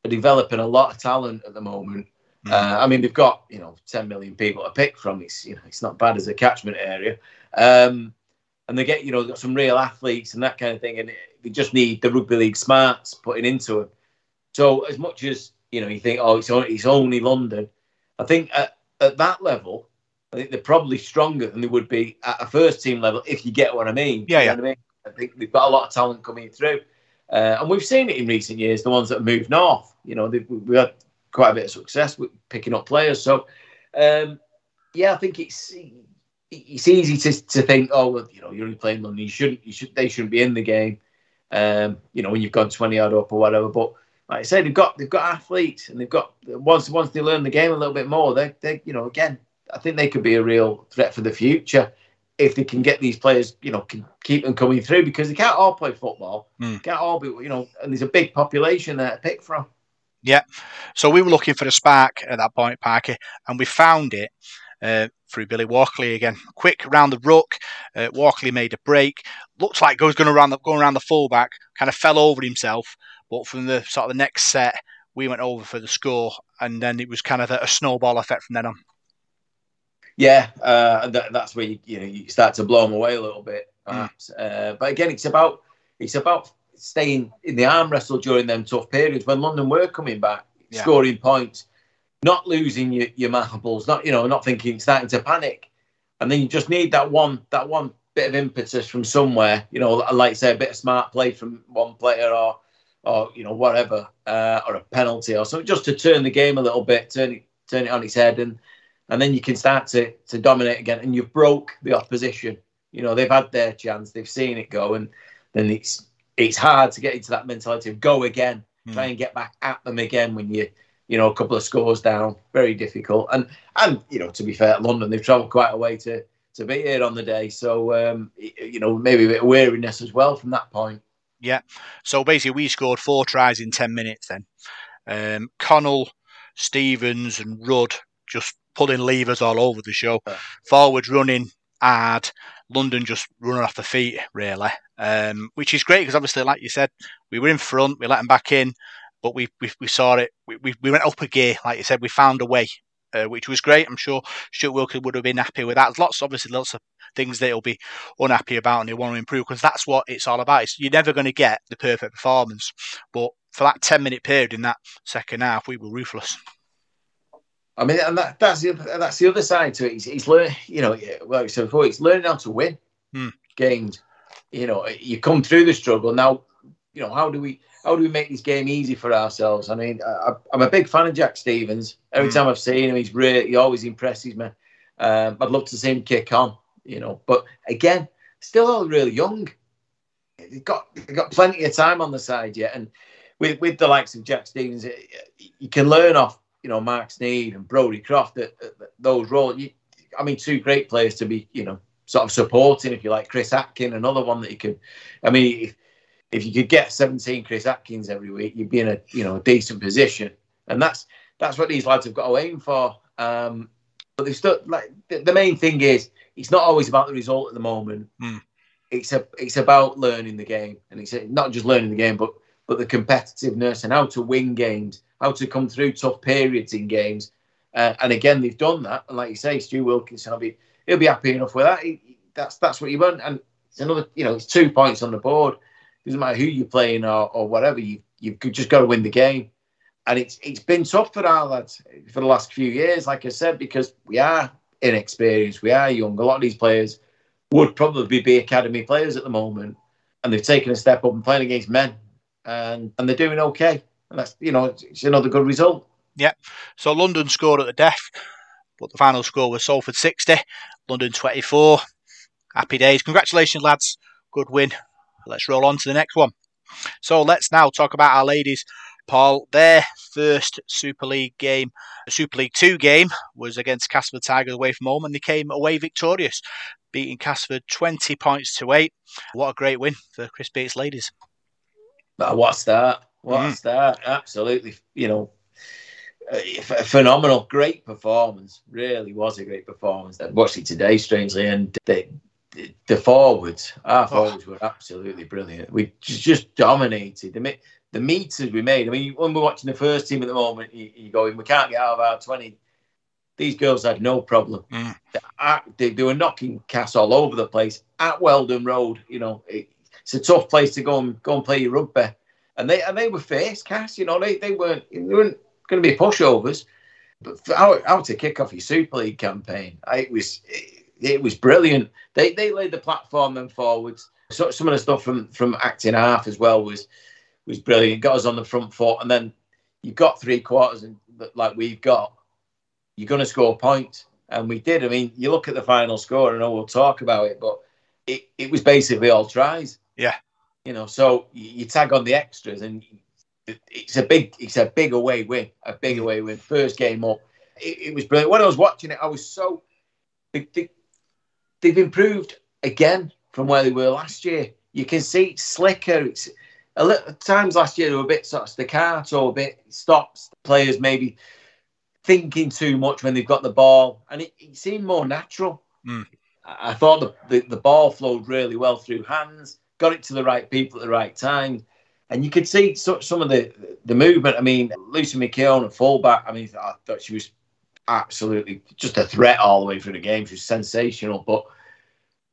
S2: are developing a lot of talent at the moment. Mm. Uh, I mean, they've got you know 10 million people to pick from. It's you know it's not bad as a catchment area. Um, and they get you know got some real athletes and that kind of thing, and they just need the rugby league smarts putting into them. So as much as you know, you think, oh, it's only, it's only London. I think at, at that level, I think they're probably stronger than they would be at a first team level, if you get what I mean.
S1: Yeah, yeah.
S2: I, mean? I think they've got a lot of talent coming through, uh, and we've seen it in recent years. The ones that have moved north, you know, we've had quite a bit of success with picking up players. So, um, yeah, I think it's it's easy to, to think, oh, well, you know, you're only playing London. You shouldn't, you should, they shouldn't be in the game. Um, you know, when you've gone twenty yard up or whatever. But like I say, they've got they've got athletes, and they've got once once they learn the game a little bit more, they they you know again, I think they could be a real threat for the future if they can get these players, you know, can keep them coming through because they can't all play football.
S1: Mm.
S2: Can't all be, you know, and there's a big population there to pick from.
S1: Yeah. So we were looking for a spark at that point, Parker, and we found it uh, through Billy Walkley again. Quick round the ruck. Uh, Walkley made a break. Looks like he was going around the going around the fullback. Kind of fell over himself, but from the sort of the next set, we went over for the score, and then it was kind of a, a snowball effect from then on.
S2: Yeah, uh, that, that's where you, you know you start to blow them away a little bit. Mm. Uh, but again, it's about it's about staying in the arm wrestle during them tough periods when London were coming back, yeah. scoring points, not losing your, your marbles, not you know not thinking starting to panic, and then you just need that one that one bit of impetus from somewhere, you know, like say a bit of smart play from one player or or you know whatever, uh, or a penalty or something, just to turn the game a little bit, turn it turn it on its head, and and then you can start to to dominate again, and you've broke the opposition. You know they've had their chance, they've seen it go, and then it's it's hard to get into that mentality of go again, mm. try and get back at them again when you you know a couple of scores down. Very difficult, and and you know to be fair, London they've travelled quite a way to to be here on the day, so um, you know maybe a bit of weariness as well from that point.
S1: Yeah. So basically, we scored four tries in 10 minutes then. Um, Connell, Stevens, and Rudd just pulling levers all over the show. Yeah. Forwards running hard. London just running off the feet, really. Um, which is great because obviously, like you said, we were in front, we let them back in, but we we, we saw it. We, we, we went up a gear, like you said, we found a way uh, which was great. I'm sure Stuart Wilkie would have been happy with that. There's lots, obviously, lots of things that he'll be unhappy about and he'll want to improve because that's what it's all about. It's, you're never going to get the perfect performance, but for that 10 minute period in that second half, we were ruthless.
S2: I mean, and that, that's the that's the other side to it. He's, he's learning, you know, well, I said before, he's learning how to win hmm. games. You know, you come through the struggle now. You know, how do we how do we make this game easy for ourselves? I mean, I, am a big fan of Jack Stevens. Every mm. time I've seen him, he's really, he always impresses me. Um, I'd love to see him kick on, you know. But again, still all really young. They've got they've got plenty of time on the side yet, and with with the likes of Jack Stevens, you can learn off, you know, Mark Sneyd and Brodie Croft that, that those roles. You, I mean, two great players to be, you know, sort of supporting, if you like. Chris Atkin, another one that you can. I mean, if, if you could get 17 Chris Atkins every week, you'd be in a you know a decent position, and that's that's what these lads have got to aim for. Um, but they still like the, the, main thing is it's not always about the result at the moment. Mm. It's a it's about learning the game, and it's not just learning the game, but but the competitiveness and how to win games, how to come through tough periods in games. Uh, and again, they've done that. And like you say, Stu Wilkinson, will be he'll be happy enough with that. He, that's that's what you want. And it's another, you know, it's two points on the board It doesn't matter who you're playing or, or whatever, you you've just got to win the game. And it's it's been tough for our lads for the last few years, like I said, because we are inexperienced, we are young. A lot of these players would probably be academy players at the moment, and they've taken a step up and playing against men, and and they're doing okay. And that's you know it's another good result.
S1: Yeah. So London scored at the death, but the final score was Salford sixty, London twenty four. Happy days. Congratulations, lads. Good win let's roll on to the next one. So let's now talk about our ladies. Paul, their first Super League game, Super League 2 game, was against Castleford Tigers away from home, and they came away victorious, beating Castleford 20 points to 8. What a great win for Chris Bates ladies.
S2: What a start. What mm. a start. Absolutely, you know, phenomenal. Great performance. Really was a great performance. I watched it today, strangely, and they, the forwards, our oh. forwards were absolutely brilliant. We just dominated the the meters we made. I mean, when we're watching the first team at the moment, you, you go, we can't get out of our twenty. These girls had no problem. Mm. They, they, were knocking Cass all over the place at Wheldon Road. You know, it, it's a tough place to go and go and play your rugby, and they and they were faced Cass. You know, they they weren't they weren't going to be pushovers. But how, how to kick off your Super League campaign, it was. It, it was brilliant. They they laid the platform then forwards. So some of the stuff from from acting half as well was was brilliant. Got us on the front foot, and then you've got three quarters and like we've got, you're going to score points, and we did. I mean, you look at the final score, and I know we'll talk about it, but it, it was basically all tries.
S1: Yeah,
S2: you know. So you, tag on the extras, and it's a big it's a big away win, a big away win. First game up, it, it was brilliant. When I was watching it, I was so. The, the, they've improved again from where they were last year. You can see it's slicker. It's a little times last year they were a bit sort of staccato, a bit stops. Players maybe thinking too much when they've got the ball, and it, it seemed more natural. Mm. I thought the, the, the ball flowed really well through hands, got it to the right people at the right time. And you could see so, some of the the movement. I mean, Lucy McKeown, a fullback. I mean, I thought she was absolutely just a threat all the way through the game. She was sensational. But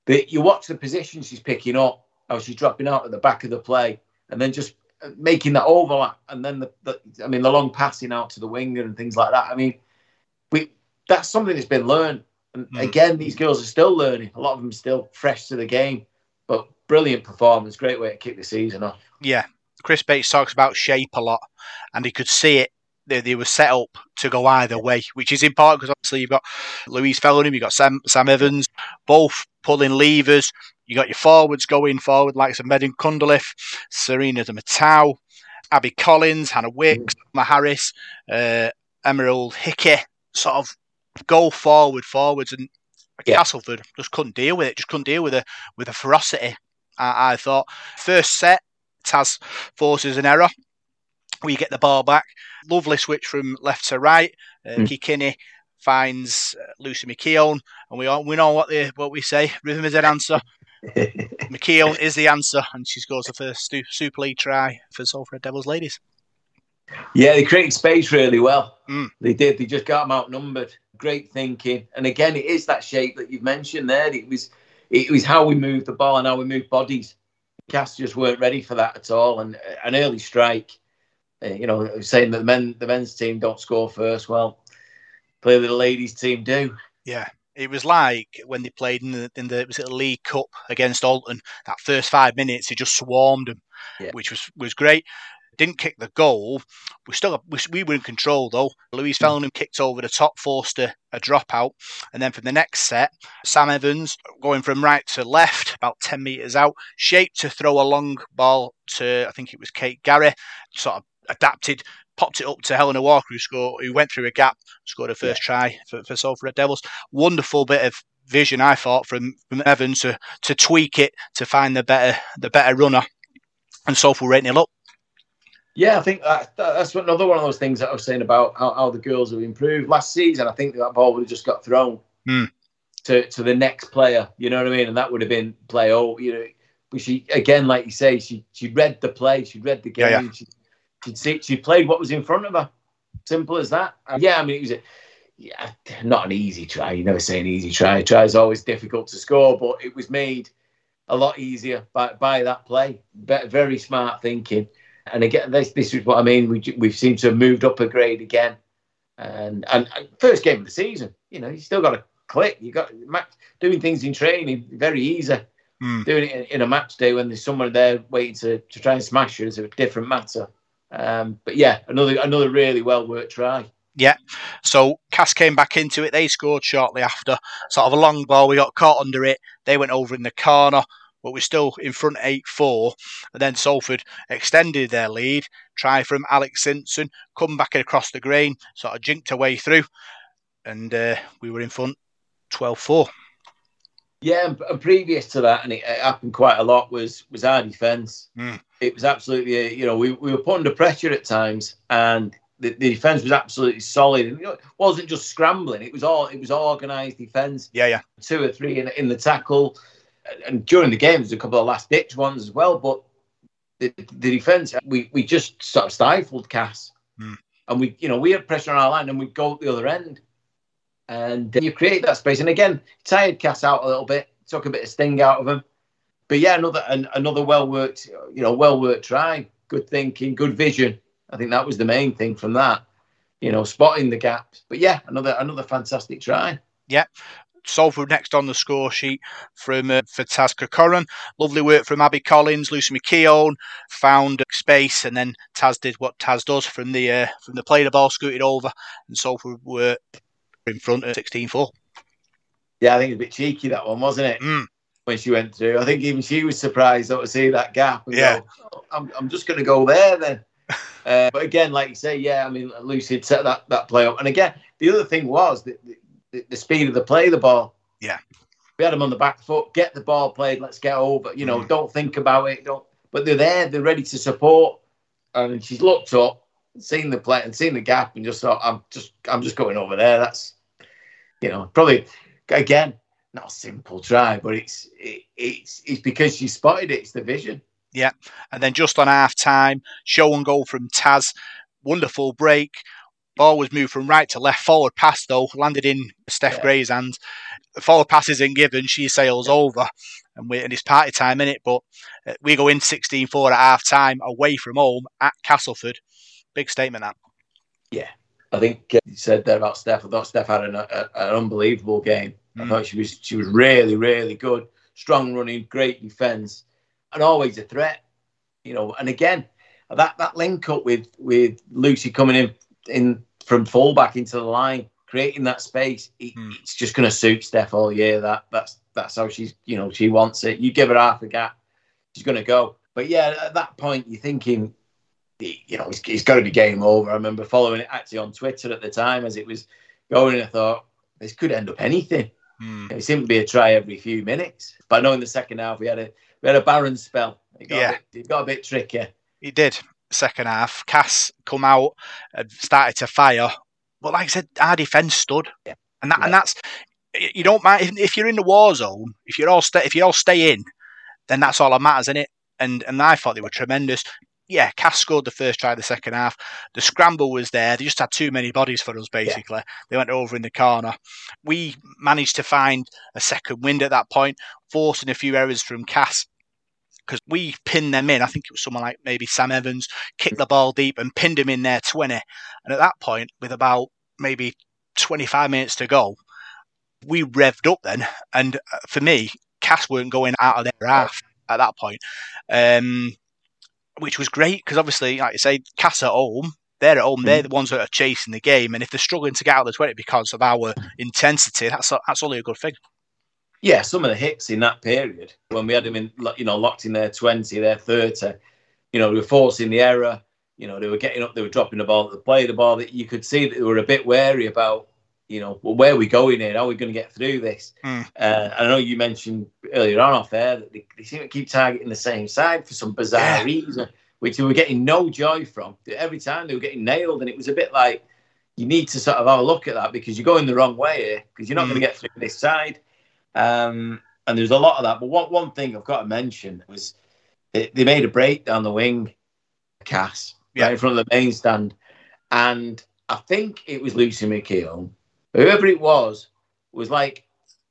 S2: the, you watch the position she's picking up, how she's dropping out at the back of the play, and then just making that overlap, and then the, the I mean, the long passing out to the winger and things like that. I mean, we that's something that's been learned. And mm. again, these girls are still learning. A lot of them still fresh to the game, but brilliant performance. Great way to kick the season off.
S1: Yeah, Chris Bates talks about shape a lot, and he could see it. They, they were set up to go either way, which is important because obviously you've got Louise Fellingham, you've got Sam, Sam Evans, both pulling levers. You got your forwards going forward, like some Medin Cunliffe, Serena de Matau, Abby Collins, Hannah Wicks, mm. Harris, uh, Emerald Hickey, sort of go forward, forwards, and yeah. Castleford just couldn't deal with it. Just couldn't deal with it with a ferocity. I, I thought first set Taz forces an error. We get the ball back. Lovely switch from left to right. Uh, mm. Kikini finds uh, Lucy McKeown, and we all we know what the what we say. Rhythm is an answer. McKeown is the answer, and she scores the first Super League try for Salford Devils ladies.
S2: Yeah, they created space really well. Mm. They did. They just got them outnumbered. Great thinking, and again, it is that shape that you've mentioned there. It was, it was how we move the ball and how we move bodies. Cast just weren't ready for that at all, and an early strike. Uh, you know, saying that the men, the men's team don't score first. Well, clearly the ladies' team do.
S1: Yeah, it was like when they played in the in the was it the League Cup against Alton. That first five minutes, he just swarmed them, yeah. which was was great. Didn't kick the goal. We still we, we were in control though. Louise hmm. Fellingham kicked over the top, forced a, a dropout, and then from the next set, Sam Evans going from right to left, about ten meters out, shaped to throw a long ball to I think it was Kate Gary, sort of adapted popped it up to Helena Walker, who scored, who went through a gap, scored a first yeah. try for, for Salford Red Devils. Wonderful bit of vision, I thought, from, from Evans to, to tweak it to find the better the better runner, and Salford rating it up.
S2: Yeah, I think that, that's another one of those things that I was saying about how, how, the girls have improved. Last season, I think that ball would have just got thrown
S1: mm.
S2: to, to the next player. You know what I mean? And that would have been play. Oh, you know, but she again, like you say, she she read the play, she read the game. Yeah, yeah. She, she'd see, she played what was in front of her. Simple as that. Yeah, I mean, it was a, yeah, not an easy try. You never say an easy try. A try is always difficult to score, but it was made a lot easier by, by that play. Very smart thinking. And again, this this is what I mean. We we seem to have moved up a grade again, and and, first game of the season. You know, you still got to click. You got doing things in training very easy. Mm. Doing it in, in, a match day when there's someone there waiting to, to try and smash you is a different matter. Um, but yeah, another another really well worked try.
S1: Yeah. So Cass came back into it. They scored shortly after. Sort of a long ball. We got caught under it. They went over in the corner but we're still in front 8 4. And then Salford extended their lead. Try from Alex Simpson, come back across the green, sort of jinked her way through, and uh, we were in front 12 4.
S2: Yeah, and previous to that, and it, happened quite a lot, was was our defence.
S1: Mm.
S2: It was absolutely, you know, we, we were put under pressure at times, and the, the defence was absolutely solid. You know, it wasn't just scrambling; it was all it was organised defence.
S1: Yeah, yeah.
S2: Two or three in, in the tackle, and during the game, there's a couple of last ditch ones as well. But the, the defence, we, we just sort of stifled Cass.
S1: Mm.
S2: And we, you know, we had pressure on our line and we'd go at the other end. And you create that space. And again, tired Cass out a little bit, took a bit of sting out of him. But yeah, another an, another well worked, you know, well worked try. Good thinking, good vision. I think that was the main thing from that. You know, spotting the gaps. But yeah, another another fantastic try.
S1: Yeah. Salford next on the score sheet from uh, for Taz Corcoran. Lovely work from Abby Collins, Lucy McKeown found space, and then Taz did what Taz does from the uh, from the play the ball scooted over, and Salford were in front at 16-4.
S2: Yeah, I think it's a bit cheeky that one, wasn't it?
S1: Mm.
S2: When she went through, I think even she was surprised to see that gap.
S1: yeah,
S2: go, oh, I'm, I'm just going to go there then. uh, but again, like you say, yeah, I mean, Lucy had set that, that play up. And again, the other thing was that the, the speed of the play the ball.
S1: Yeah.
S2: We had them on the back foot. Get the ball played. Let's get over. You know, mm. don't think about it. Don't. But they're there. They're ready to support. And she's looked up, seen the play, and seen the gap, and just thought, "I'm just, I'm just going over there." That's, you know, probably again not a simple try, but it's it, it's it's because she spotted it. It's the vision.
S1: Yeah, and then just on half time, show and goal from Taz, wonderful break. Ball was moved from right to left. Forward pass though landed in Steph
S2: Yeah.
S1: Gray's hands. The forward pass isn't given. She sails over, and, we, and it's party time in it. But uh, we go in 16-4 at half time away from home at Castleford. Big statement that.
S2: Yeah, I think uh, you said there about Steph. I thought Steph had an, a, an unbelievable game. I
S1: Mm.
S2: thought she was she was really really good, strong running, great defense, and always a threat. You know, and again that that link up with with Lucy coming in in from fullback into the line, creating that space. It,
S1: Mm.
S2: It's just going to suit Steph all year. That that's that's how she's you know she wants it. You give her half a gap, she's going to go. But yeah, at that point you're thinking you know, it's, it's got to be game over. I remember following it actually on Twitter at the time as it was going, and I thought this could end up anything.
S1: Hmm.
S2: It seemed to be a try every few minutes. But I know in the second half we had a we had a barren spell. It got,
S1: Yeah.
S2: a, bit, it got a bit tricky.
S1: He did. Second half, Cass come out and started to fire, but like I said, our defence stood,
S2: Yeah.
S1: and that
S2: Yeah.
S1: and that's you don't mind if, if you're in the war zone. If you're all stay, if you all stay in, then that's all that matters, in it. And and I thought they were tremendous. Yeah, Cass scored the first try of the second half. The scramble was there. They just had too many bodies for us, basically. They went over in the corner. We managed to find a second wind at that point, forcing a few errors from Cass because we pinned them in. I think it was someone like maybe Sam Evans kicked the ball deep and pinned him in there 20. And at that point, with about maybe 25 minutes to go, we revved up then. And uh, for me, Cass weren't going out of their half at that point, um, which was great because obviously, like you say, Cass at home. They're at home. They're the ones that are chasing the game, and if they're struggling to get out of the twenty because of our intensity, that's that's only a good thing.
S2: Yeah, some of the hits in that period when we had them in, you know, locked in their twenty, their thirty. You know, they were forcing the error. You know, they were getting up, they were dropping the ball, the play the ball. That you could see that they were a bit wary about. You know, well, where are we going here? How are we going to get through this?
S1: Mm.
S2: Uh, I know you mentioned earlier on off air that they, they seem to keep targeting the same side for some bizarre
S1: Yeah.
S2: reason, which they were getting no joy from. Every time they were getting nailed, and it was a bit like you need to sort of have a look at that because you're going the wrong way here because you're not
S1: Mm.
S2: going to get through this side. Um, and there's a lot of that. But one, one thing I've got to mention was they, they made a break down the wing, Cass,
S1: Yeah.
S2: right in front of the main stand. And I think it was Lucy McKeown. Whoever it was, was like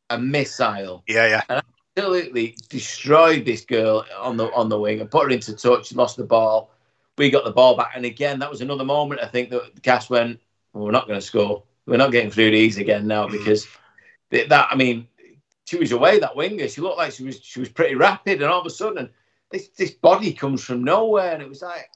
S2: a missile.
S1: Yeah, yeah.
S2: Absolutely destroyed this girl on the on the wing and put her into touch, lost the ball. We got the ball back. And again, that was another moment I think that Cass went, well, we're not going to score. We're not getting through these again now
S1: Mm.
S2: because that, I mean, she was away that winger. She looked like she was she was pretty rapid, and all of a sudden, this this body comes from nowhere, and it was like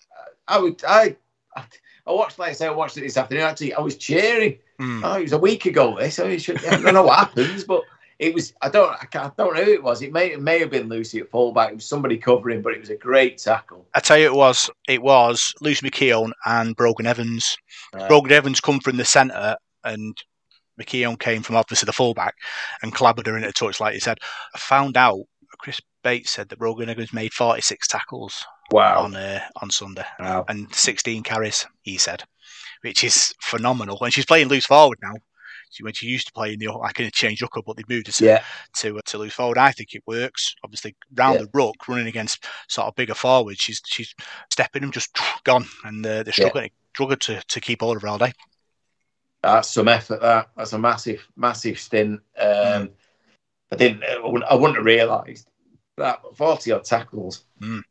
S2: I would I I, I watched like I say I watched it this afternoon. Actually, I was cheering.
S1: Mm.
S2: Oh, it was a week ago. This it should, I don't know what happens, but it was I don't I, can't, I don't know who it was. It may it may have been Lucy at fullback. It was somebody covering, but it was a great tackle.
S1: I tell you, it was it was Lucy McKeown and Brogan Evans.
S2: Right.
S1: Brogan Evans come from the centre, and McKeown came from obviously the fullback and clobbered her into touch, like you said. I found out Chris Bates said that Brogan Evans made 46 tackles
S2: Wow.
S1: on uh, on Sunday
S2: Wow.
S1: and 16 carries. He said, which is phenomenal. And she's playing loose forward now. She when she used to play in the like in a change up, but they moved her to
S2: Yeah.
S1: to to loose forward. I think it works. Obviously, round
S2: Yeah.
S1: the ruck, running against sort of bigger forwards, she's she's stepping them just gone, and uh, they're struggling struggling to, to keep hold of her all day.
S2: That's some effort. That that's a massive, massive stint. Um, I didn't. I wouldn't, I wouldn't have realised that forty odd tackles.
S1: Mm.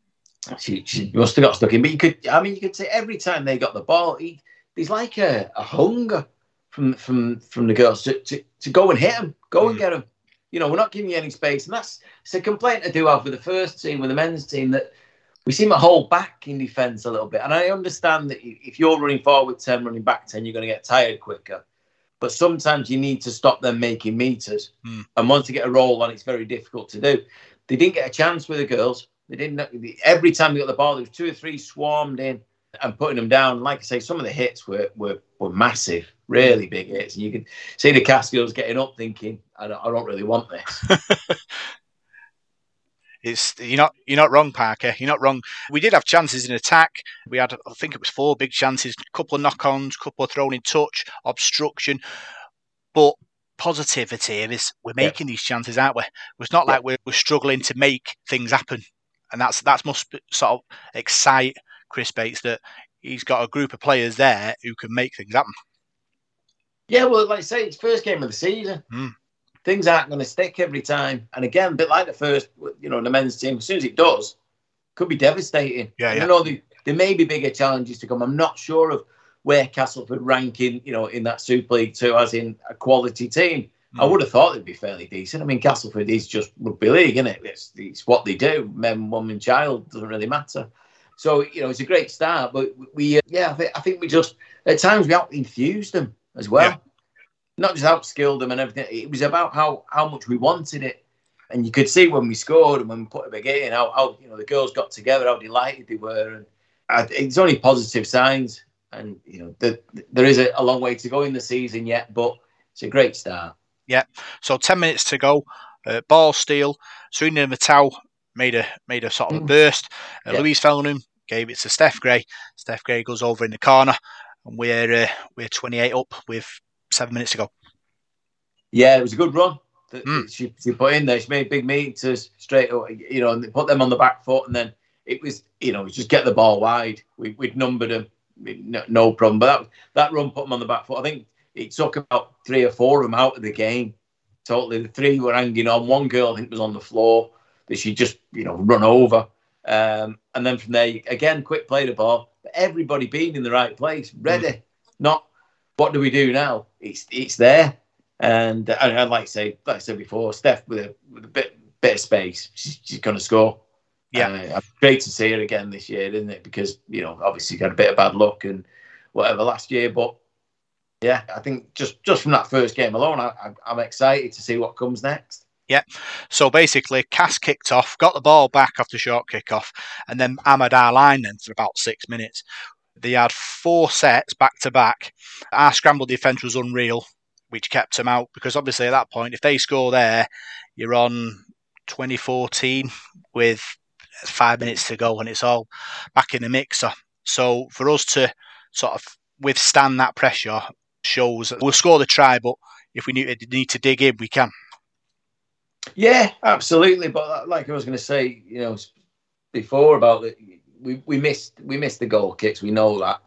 S2: She, she must have got stuck in. But you could. I mean, you could say every time they got the ball, he, there's like a, a hunger from from from the girls to, to, to go and hit him, go and
S1: Mm.
S2: get him. You know, we're not giving you any space, and that's it's a complaint I do have with the first team, with the men's team that. We seem to hold back in defence a little bit, and I understand that if you're running forward ten, running back ten, you're going to get tired quicker. But sometimes you need to stop them making meters.
S1: Hmm.
S2: And once they get a roll on, it's very difficult to do. They didn't get a chance with the girls. They didn't. Every time they got the ball, there was two or three swarmed in and putting them down. Like I say, some of the hits were were, were massive, really big hits. And you could see the Catskills getting up, thinking, "I don't, I don't really want this."
S1: It's you're not you're not wrong, Parker. You're not wrong. We did have chances in attack. We had I think it was four big chances, a couple of knock-ons, a couple of thrown in touch, obstruction. But positivity is we're
S2: Yeah.
S1: making these chances, aren't we? It's not like we're, we're struggling to make things happen. and that's that's must sort of excite Chris Bates that he's got a group of players there who can make things happen.
S2: Yeah, well, like I say, it's first game of the season.
S1: Mm.
S2: Things aren't going to stick every time. And again, a bit like the first, you know, the men's team, as soon as it does, could be devastating.
S1: Yeah, yeah.
S2: I know the, there may be bigger challenges to come. I'm not sure of where Castleford rank in, you know, in that Super League Two, as in a quality team. I
S1: Mm.
S2: would have thought they'd be fairly decent. I mean, Castleford is just rugby league, isn't it? It's, it's what they do. Men, woman, child doesn't really matter. So you know, it's a great start. But we, uh, yeah, I think, I think we just at times we out infused them as well.
S1: Yeah.
S2: Not just outskilled them and everything. It was about how how much we wanted it, and you could see when we scored and when we put a big in, how, how you know the girls got together, how delighted they were, and I, it's only positive signs. And you know, the, there is a, a long way to go in the season yet, but it's a great start. Yeah.
S1: So ten minutes to go. Uh, ball steal. Serena Matau made a made a sort of a
S2: Mm.
S1: burst. Uh,
S2: Yeah.
S1: Louise Fellingham gave it to Steph Gray. Steph Gray goes over in the corner, and we're uh, we're 28 up with seven minutes ago.
S2: Yeah, it was a good run that
S1: Mm.
S2: she, she put in there. She made big meters straight, away, you know, and they put them on the back foot, and then it was, you know, just get the ball wide. We, we'd numbered them, no, no problem. But that that run put them on the back foot. I think it took about three or four of them out of the game. Totally, the three were hanging on. One girl, I think, was on the floor that she just, you know, run over. Um, and then from there, again, quick play the ball. But everybody being in the right place, ready. Not what do we do now? It's it's there. And, uh, and I'd like to say, like I said before, Steph with a, with a bit bit of space, she's, she's going to score.
S1: Yeah.
S2: Uh, great to see her again this year, isn't it? Because you know, obviously, got a bit of bad luck and whatever last year, but yeah, I think just just from that first game alone, I, I, I'm excited to see what comes next. Yeah.
S1: So basically, Cass kicked off, got the ball back after short kick off, and then Ahmad our line then for about six minutes. They had four sets back to back. Our scramble defence was unreal, which kept them out because obviously at that point, if they score there, you're on 2014 with five minutes to go and it's all back in the mixer. So for us to sort of withstand that pressure shows that we'll score the try, but if we need, to dig in, we can.
S2: Yeah, absolutely. But like I was going to say, you know, before about the, we we missed we missed the goal kicks. We know that.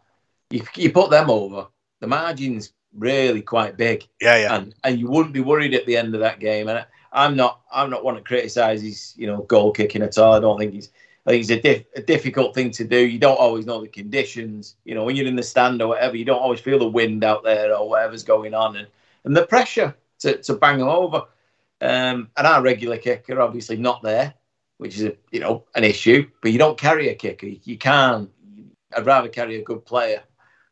S2: You you put them over, the margin's really quite big,
S1: Yeah, yeah.
S2: and and you wouldn't be worried at the end of that game. And I, I'm not I'm not one to criticise his you know goal kicking at all. I don't think he's I think it's a, diff, a difficult thing to do. You don't always know the conditions. You know, when you're in the stand or whatever, you don't always feel the wind out there or whatever's going on, and and the pressure to to bang them over. Um, and our regular kicker obviously not there, which is a, you know an issue. But you don't carry a kicker. You can't. I'd rather carry a good player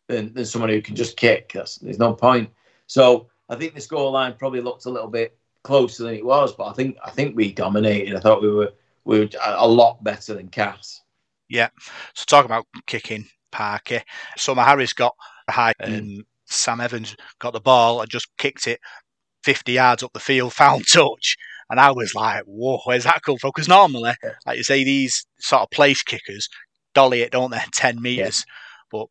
S2: than, than someone who can just kick. That's, there's no point. So I think the scoreline probably looked a little bit closer than it was, but I think I think we dominated. I thought we were we were a lot better than Cass. Yeah.
S1: So talk about kicking Parky. Summer Harris got high
S2: Mm.
S1: and Sam Evans got the ball and just kicked it 50 yards up the field, found touch. And I was like, whoa, where's that come from? Because normally, like you say, these sort of place kickers dolly it, don't they? 10 metres. But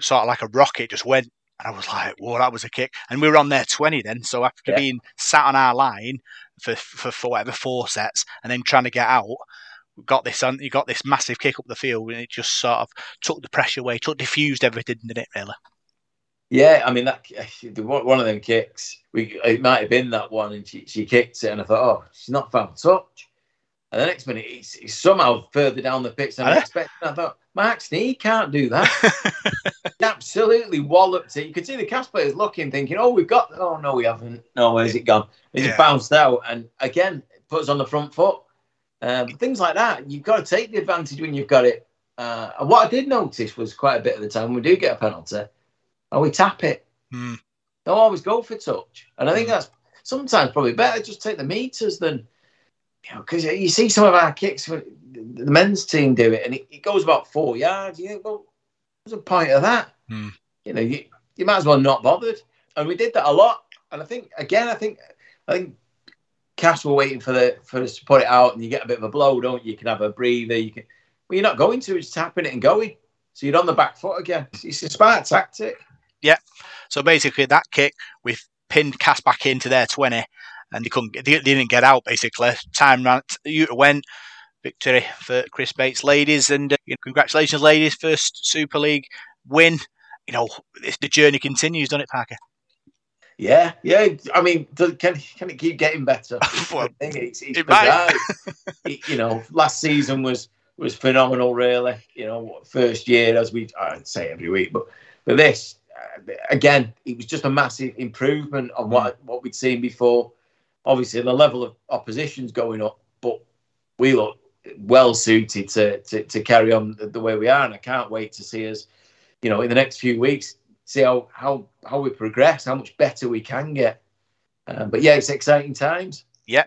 S1: sort of like a rocket just went. And I was like, whoa, that was a kick. And we were on their 20 then. So after
S2: Yeah.
S1: being sat on our line for, for, for whatever, four sets and then trying to get out, we got this on, you got this massive kick up the field and it just sort of took the pressure away, took diffused everything, didn't it, really?
S2: Yeah, I mean that one of them kicks. We it might have been that one, and she, she kicked it, and I thought, oh, she's not found touch. And the next minute, he's, he's somehow further down the pitch than I expected. I thought, Mark Sneyd can't do that. He absolutely walloped it. You could see the cast players looking, thinking, oh, we've got. Oh no, we haven't. No, where's it gone? It
S1: Yeah.
S2: just bounced out, and again, it puts us on the front foot. Um, things like that, you've got to take the advantage when you've got it. Uh, and what I did notice was quite a bit of the time we do get a penalty, and we tap it.
S1: Hmm.
S2: Don't always go for touch, and I think that's sometimes probably better. Just take the meters than you know, because you see some of our kicks. The the men's team do it, and it, it goes about four yards. You think, well, what's the point of that?
S1: Hmm.
S2: You know, you, you might as well not bothered. And we did that a lot. And I think again, I think I think Cass were waiting for the for us to put it out, and you get a bit of a blow, don't you? You can have a breather. You can, well, you're not going to. It's tapping it and going. So you're on the back foot again. It's, it's a smart tactic.
S1: So basically, that kick, we pinned Cas back into their 20 and they couldn't get, they, they didn't get out basically. Time ran, you went, victory for Chris Bates ladies, and uh, you know, congratulations, ladies, first Super League win. You know, the journey continues, doesn't it, Parker?
S2: Yeah, yeah. I mean, can can it keep getting better?
S1: well,
S2: it's, it's it it, you know, last season was was phenomenal. Really, you know, first year as we I'd say every week, but but this again, it was just a massive improvement on what what we'd seen before. Obviously, the level of opposition's going up, but we look well suited to, to, to carry on the, the, way we are. And I can't wait to see us, you know, in the next few weeks, see how how, how we progress, how much better we can get. Um, but yeah, it's exciting times.
S1: Yeah.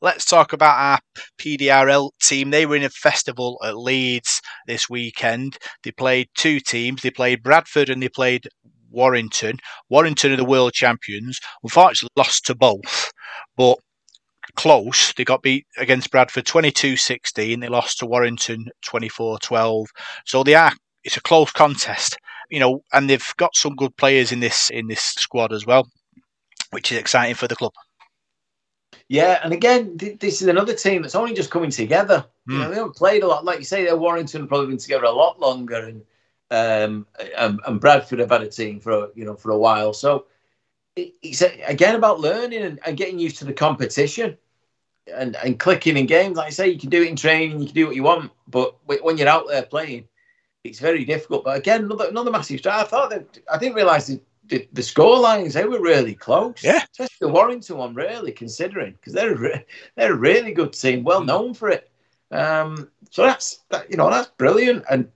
S1: Let's talk about our PDRL team. They were in a festival at Leeds this weekend. They played two teams. They played Bradford and they played Warrington. Warrington are the world champions. Unfortunately, lost to both, but close. They got beat against Bradford 22-16. They lost to Warrington 24-12. So they are it's a close contest, you know, and they've got some good players in this in this squad as well, which is exciting for the club.
S2: Yeah, and again, this is another team that's only just coming together. Mm. You know, hmm. they haven't played a lot. Like you say, they're Warrington probably been together a lot longer, and um, and, and Bradford have had a team for you know for a while. So it's again about learning and, and, getting used to the competition and, and clicking in games. Like I say, you can do it in training, you can do what you want, but when you're out there playing, it's very difficult. But again, another, another massive start. I thought that I didn't realise the, the, the score lines they were really close.
S1: Yeah,
S2: especially the Warrington one, really considering because they're re- they're a really good team, well known for it. Um, so that's that, you know that's brilliant. And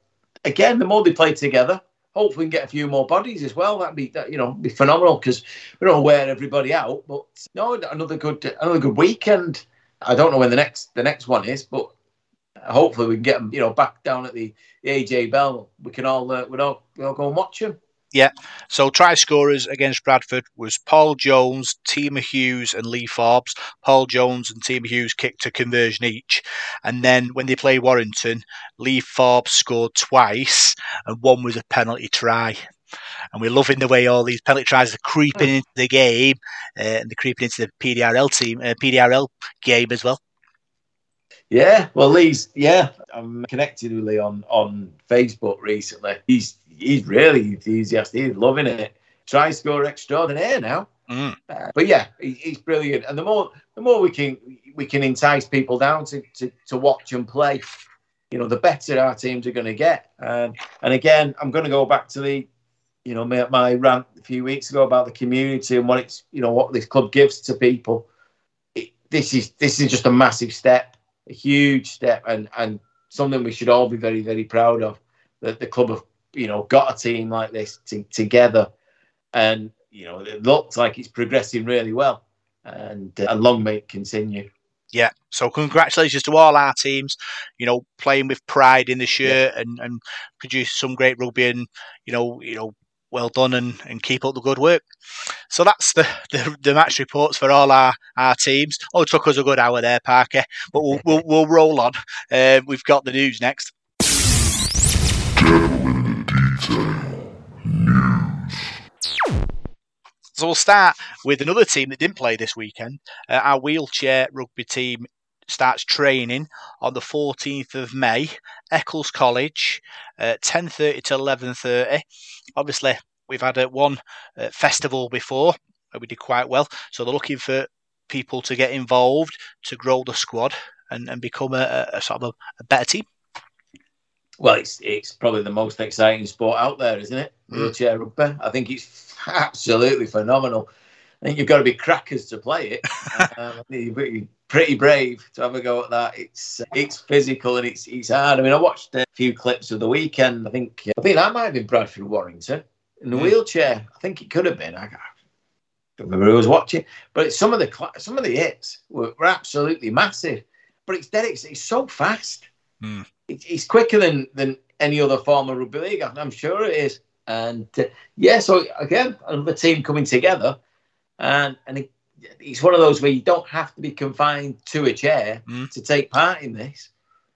S2: again, the more they play together, hopefully we can get a few more bodies as well. That'd be that you know be phenomenal because we don't wear everybody out. But no, another good another good weekend. I don't know when the next the next one is, but hopefully we can get them you know back down at the, the AJ Bell. We can all uh, we all, we all go and watch them.
S1: Yeah. So try scorers against Bradford was Paul Jones, Tima Hughes, and Lee Forbes. Paul Jones and Tima Hughes kicked a conversion each. And then when they played Warrington, Lee Forbes scored twice, and one was a penalty try. And we're loving the way all these penalty tries are creeping into the game, uh, and they're creeping into the PDRL team, uh, PDRL game as well.
S2: Yeah, well, Lee's yeah, I'm connected with Lee on on Facebook recently. He's he's really enthusiastic. He's loving it. Try score extraordinaire now.
S1: Mm.
S2: Uh, but yeah, he, he's brilliant. And the more the more we can we can entice people down to to, to watch and play, you know, the better our teams are going to get. Um, and again, I'm going to go back to the, you know, my, my rant a few weeks ago about the community and what it's, you know, what this club gives to people. It, this is this is just a massive step, a huge step, and and something we should all be very very proud of. That the club have you know got a team like this to, together, and you know it looks like it's progressing really well, and uh, long may it continue.
S1: Yeah, so congratulations to all our teams. You know, playing with pride in the shirt yeah. and and produce some great rugby, and you know, you know, well done and, and keep up the good work. So that's the, the, the, match reports for all our, our teams. Oh, it took us a good hour there, Parker, but we'll, we'll, we'll roll on. Uh, we've got the news next. So we'll start with another team that didn't play this weekend. Uh, our wheelchair rugby team starts training on the 14th of May, Eccles College, uh, 10:30 to 11:30. Obviously, we've had a one uh, festival before, and we did quite well. So they're looking for people to get involved to grow the squad and, and become a, a sort of a, a better team.
S2: Well, it's it's probably the most exciting sport out there, isn't it? Mm. Wheelchair rugby. I think it's absolutely phenomenal. I think you've got to be crackers to play it. um, you're pretty brave to have a go at that. It's it's physical and it's it's hard. I mean, I watched a few clips of the weekend. I think I think that might have been Bradford Warrington in the mm. wheelchair. I think it could have been. I don't remember who was watching, but some of the some of the hits were, were absolutely massive. But it's dead. It's, it's so fast.
S1: Mm
S2: it's quicker than than any other form of rugby league. I'm sure it is. And uh, yeah, so again, another team coming together, and and it, it's one of those where you don't have to be confined to a chair mm. to take part in this.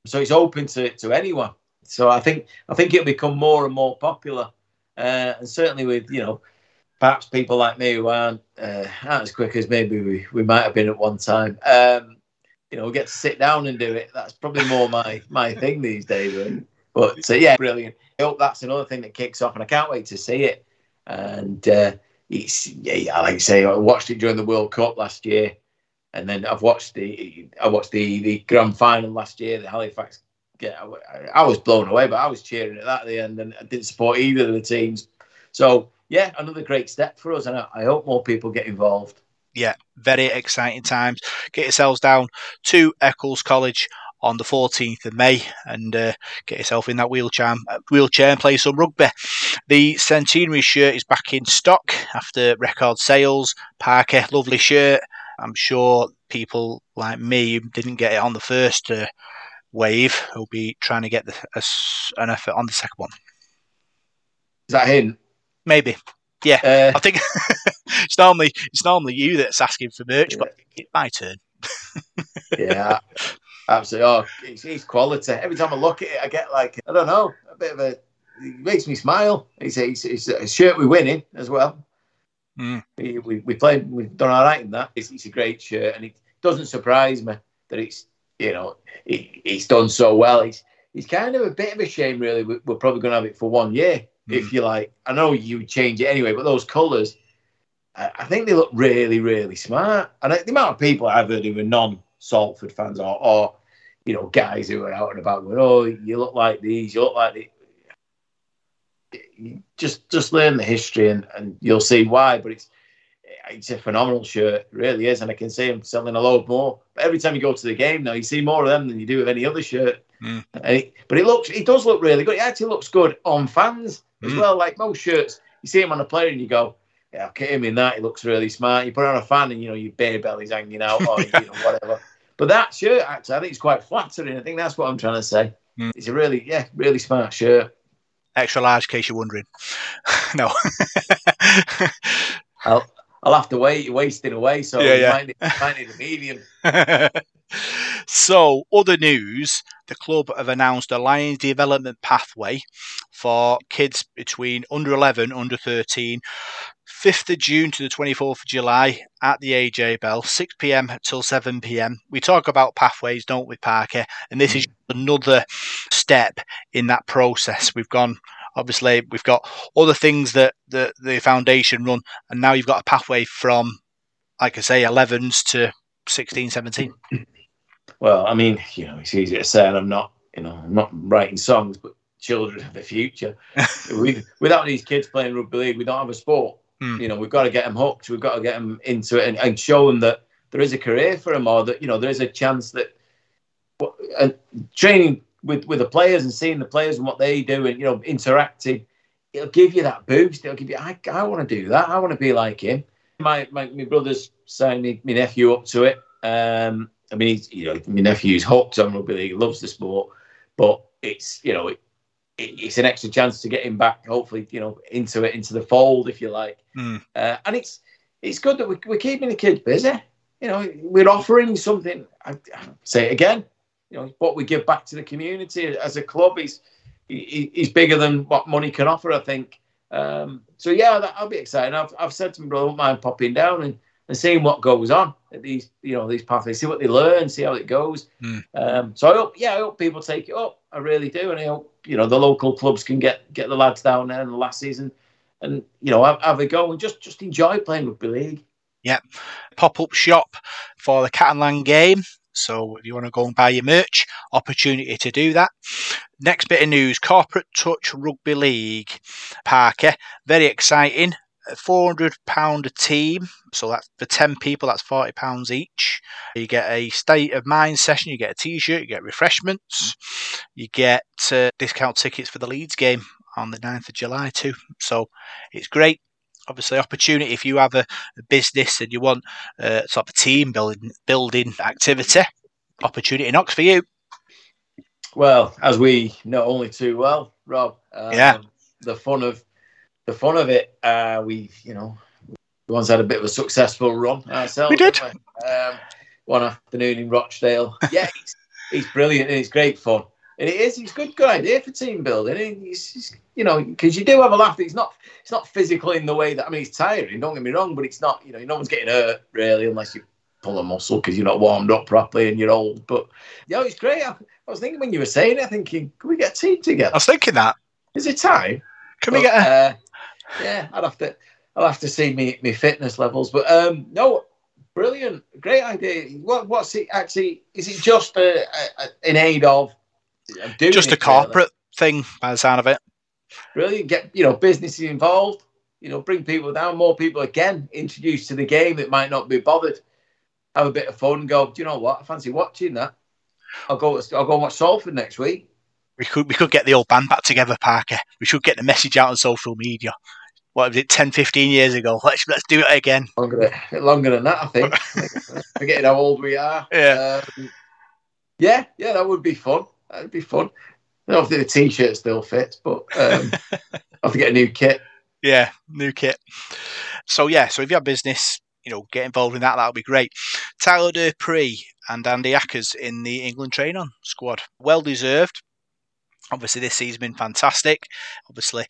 S2: So it's open to to anyone. So I think I think it'll become more and more popular, uh, and certainly with you know perhaps people like me who aren't, uh, aren't as quick as maybe we, we might have been at one time. Um, you know get to sit down and do it. That's probably more my my thing these days. Really. But so yeah, brilliant. I hope that's another thing that kicks off, and I can't wait to see it. And uh, it's yeah, like I say, I watched it during the World Cup last year, and then I've watched the I watched the the grand final last year, the Halifax. Yeah, I, I was blown away, but I was cheering at that at the end, and I didn't support either of the teams. So yeah, another great step for us, and I, I hope more people get involved.
S1: Yeah, very exciting times. Get yourselves down to Eccles College on the 14th of May and uh, get yourself in that wheelchair, wheelchair and play some rugby. The centenary shirt is back in stock after record sales. Parker, lovely shirt. I'm sure people like me who didn't get it on the first uh, wave will be trying to get the, a, an effort on the second one.
S2: Is that him?
S1: Maybe. Yeah, uh, I think it's normally it's normally you that's asking for merch, yeah. but it's my turn.
S2: yeah, absolutely. Oh, it's, it's, quality. Every time I look at it, I get like I don't know, a bit of a. It makes me smile. It's a, it's, it's a shirt we're winning as well. Mm. We, we, we played, we've done all right in that. It's, it's, a great shirt, and it doesn't surprise me that it's you know it, it's done so well. He's it's kind of a bit of a shame, really. We're, we're probably going to have it for one year mm. if you like. I know you change it anyway, but those colours, I, I think they look really, really smart. And the amount of people I've heard who are non-Salford fans or, or you know, guys who are out and about going, "Oh, you look like these, you look like the." Just, just learn the history, and, and you'll see why. But it's, it's a phenomenal shirt, it really is, and I can see them selling a load more. But every time you go to the game now, you see more of them than you do of any other shirt. Mm. It, but it looks, it does look really good. It actually looks good on fans as mm. well. Like most shirts, you see him on a player and you go, yeah, I'll get him in that. He looks really smart. You put on a fan and you know your bare belly's hanging out or you know whatever. But that shirt actually, I think it's quite flattering. I think that's what I'm trying to say. Mm. It's a really, yeah, really smart shirt.
S1: Extra large, in case you're wondering. no.
S2: I'll I'll have to wait. wasting away, so yeah, yeah. Might, need, might need a medium.
S1: so, other news the club have announced a Lions development pathway for kids between under 11 under 13 5th of June to the 24th of July at the AJ Bell, 6 pm till 7 pm. We talk about pathways, don't we, Parker? And this is mm. another step in that process. We've gone, obviously, we've got all the things that the, the foundation run, and now you've got a pathway from, like I say, 11s to 16, 17.
S2: Well, I mean, you know, it's easy to say, and I'm not, you know, I'm not writing songs, but children of the future. without these kids playing rugby league, we don't have a sport. Mm. You know, we've got to get them hooked. We've got to get them into it and, and show them that there is a career for them, or that you know there is a chance that and training with with the players and seeing the players and what they do and you know interacting, it'll give you that boost. It'll give you, I, I want to do that. I want to be like him. My my, my brother's signing my nephew up to it. Um, I mean, he's, you know, my nephew's hooked on rugby league, loves the sport, but it's you know, it, it's an extra chance to get him back, hopefully, you know, into it, into the fold, if you like. Mm. Uh, and it's it's good that we're, we're keeping the kids busy. You know, we're offering something. I, I say it again. You know, what we give back to the community as a club is is bigger than what money can offer. I think. Um, so yeah, that, I'll be excited. I've, I've said to my brother, I don't mind popping down and, and seeing what goes on at these, you know, these pathways, see what they learn, see how it goes. Mm. Um, so I hope, yeah, I hope people take it up. I really do, and I hope you know the local clubs can get get the lads down there in the last season, and you know have, have a go and just just enjoy playing rugby league.
S1: Yeah, pop up shop for the Catalan game. So if you want to go and buy your merch, opportunity to do that. Next bit of news: Corporate Touch Rugby League, Parker. Very exciting. £400 a team. So that's for 10 people, that's £40 each. You get a state of mind session, you get a t shirt, you get refreshments, you get uh, discount tickets for the Leeds game on the 9th of July too. So it's great. Obviously, opportunity if you have a, a business and you want uh, sort of a team building building activity, opportunity knocks for you.
S2: Well, as we know only too well, Rob. Um, yeah. The fun of the fun of it, uh, we you know we once had a bit of a successful run ourselves.
S1: We did.
S2: Um, one afternoon in Rochdale. Yeah, he's, he's brilliant and it's great fun. And it is. It's a good, good idea for team building. It's, you know, because you do have a laugh. It's not. It's not physical in the way that. I mean, he's tiring. Don't get me wrong, but it's not. You know, no one's getting hurt really, unless you pull a muscle because you're not warmed up properly and you're old. But yeah, it's great. I, I was thinking when you were saying it, thinking, can we get a team together?
S1: I was thinking that.
S2: Is it time?
S1: Can but, we get a?
S2: Uh, yeah, I'd have to. I'll have to see me me fitness levels, but um, no, brilliant, great idea. What what's it actually? Is it just a, a an aid of?
S1: just a corporate thing, by the sound of it.
S2: Brilliant. Get you know businesses involved. You know, bring people down. More people again introduced to the game that might not be bothered. Have a bit of fun. Go. Do you know what? I fancy watching that. I'll go. I'll go and watch Salford next week.
S1: We could we could get the old band back together, Parker. We should get the message out on social media. What was it, 10, 15 years ago? Let's let's do it again.
S2: Longer, longer than that, I think. Forgetting how old we are.
S1: Yeah. Um,
S2: yeah, yeah, that would be fun. That'd be fun. I don't if the t-shirt still fits, but um, I have to get a new kit.
S1: Yeah, new kit. So yeah, so if you have business, you know, get involved in that. That would be great. Tyler Dupree and Andy Ackers in the England train-on squad, well deserved. Obviously, this season's been fantastic. Obviously,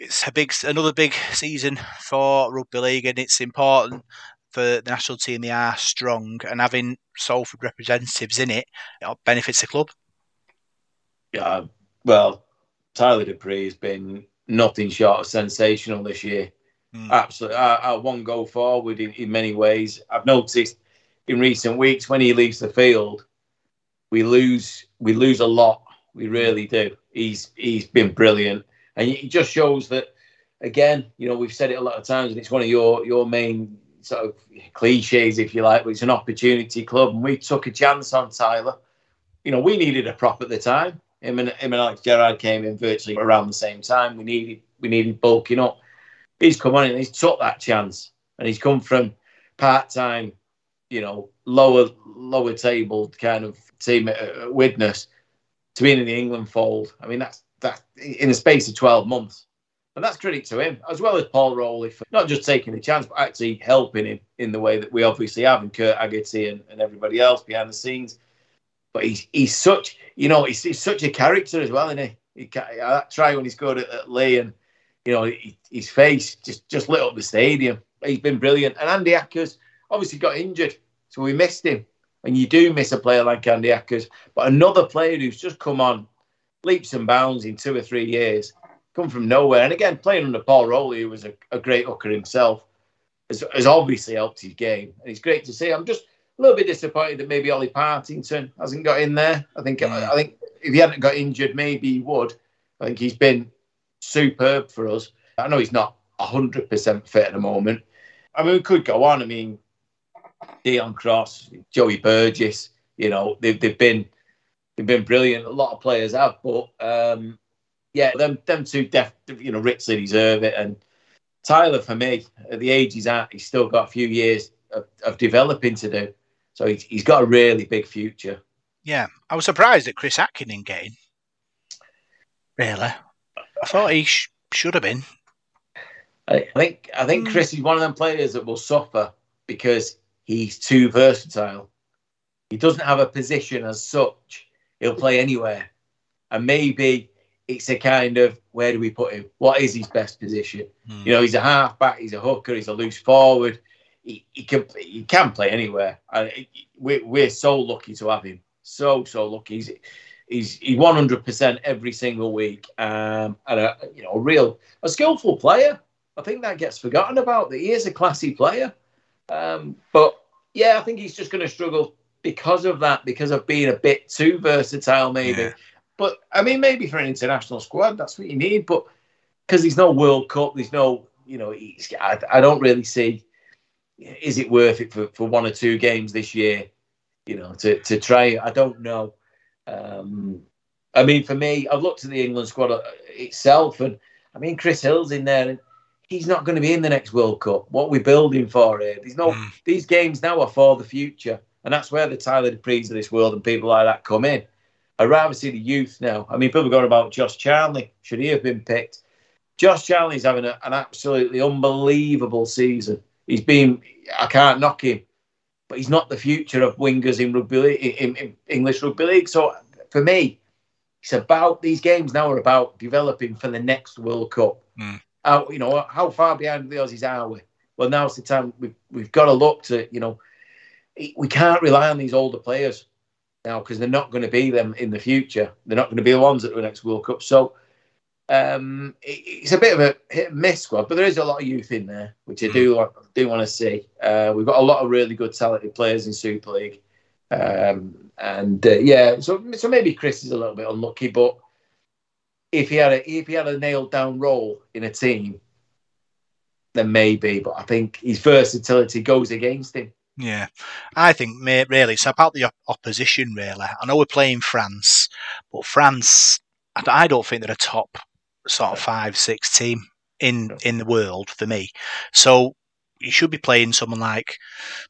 S1: it's a big, another big season for rugby league, and it's important for the national team. They are strong, and having Salford representatives in it, it benefits the club.
S2: Yeah, well, Tyler Dupree has been nothing short of sensational this year. Mm. Absolutely, our, our, one go forward in, in many ways. I've noticed in recent weeks when he leaves the field, we lose we lose a lot. We really do. He's he's been brilliant, and it just shows that. Again, you know, we've said it a lot of times, and it's one of your your main sort of cliches, if you like. But it's an opportunity club, and we took a chance on Tyler. You know, we needed a prop at the time. Him and him and Alex Gerrard came in virtually around the same time. We needed we needed bulking up. He's come on and he's took that chance, and he's come from part time, you know, lower lower table kind of team at Widnes to being in the England fold. I mean, that's that in the space of twelve months, and that's credit to him as well as Paul Rowley for not just taking the chance, but actually helping him in the way that we obviously have, and Kurt Haggerty and, and everybody else behind the scenes. But he's he's such you know he's, he's such a character as well, isn't he? he that try when he scored at, at Leigh and you know he, his face just just lit up the stadium. He's been brilliant. And Andy Ackers obviously got injured, so we missed him. And you do miss a player like Andy Ackers, but another player who's just come on leaps and bounds in two or three years, come from nowhere. And again, playing under Paul Rowley, who was a, a great hooker himself, has, has obviously helped his game. And it's great to see. I'm just a little bit disappointed that maybe Ollie Partington hasn't got in there. I think I think if he hadn't got injured, maybe he would. I think he's been superb for us. I know he's not hundred percent fit at the moment. I mean, we could go on. I mean, Deon Cross, Joey Burgess. You know, they've they've been they've been brilliant. A lot of players have, but um, yeah, them them two, def, you know, richly deserve it. And Tyler, for me, at the age he's at, he's still got a few years of, of developing to do. So he's, he's got a really big future.
S1: Yeah, I was surprised that Chris Atkin in. Really, I thought he sh- should have been.
S2: I think I think hmm. Chris is one of them players that will suffer because he's too versatile. He doesn't have a position as such. He'll play anywhere, and maybe it's a kind of where do we put him? What is his best position? Mm. You know, he's a halfback, he's a hooker, he's a loose forward he, he can he can play anywhere. And we're, we're so lucky to have him. So so lucky. He's he's he 100 percent every single week. Um, and a you know a real a skillful player. I think that gets forgotten about. That he is a classy player. Um, but yeah, I think he's just going to struggle because of that, because of being a bit too versatile, maybe. Yeah. But I mean, maybe for an international squad, that's what you need. But because there's no World Cup, there's no, you know, I, I don't really see is it worth it for, for one or two games this year? You know, to, to try. I don't know. Um, I mean, for me, I've looked at the England squad uh, itself, and I mean, Chris Hill's in there, and he's not going to be in the next World Cup. What we're building for here, there's no. Mm. These games now are for the future, and that's where the Tyler Duprees of this world and people like that come in. I'd rather see the youth now. I mean, people are going about Josh Charnley. Should he have been picked? Josh Charnley's having a, an absolutely unbelievable season. He's been, I can't knock him, but he's not the future of wingers in rugby in, in English rugby league. So for me, it's about these games now are about developing for the next World Cup. Mm. How, you know, how far behind the Aussies are we? Well, now's the time we've, we've got to look to, you know, we can't rely on these older players now because they're not going to be them in the future. They're not going to be the ones at the next World Cup. So um, it, it's a bit of a hit and miss squad, but there is a lot of youth in there, which I do mm. do want to see. Uh, we've got a lot of really good, talented players in Super League, um, and uh, yeah, so so maybe Chris is a little bit unlucky, but if he had a if he had a nailed down role in a team, then maybe. But I think his versatility goes against him.
S1: Yeah, I think really it's about the opposition. Really, I know we're playing France, but France, I don't think they're a top sort of five six team in in the world for me. So you should be playing someone like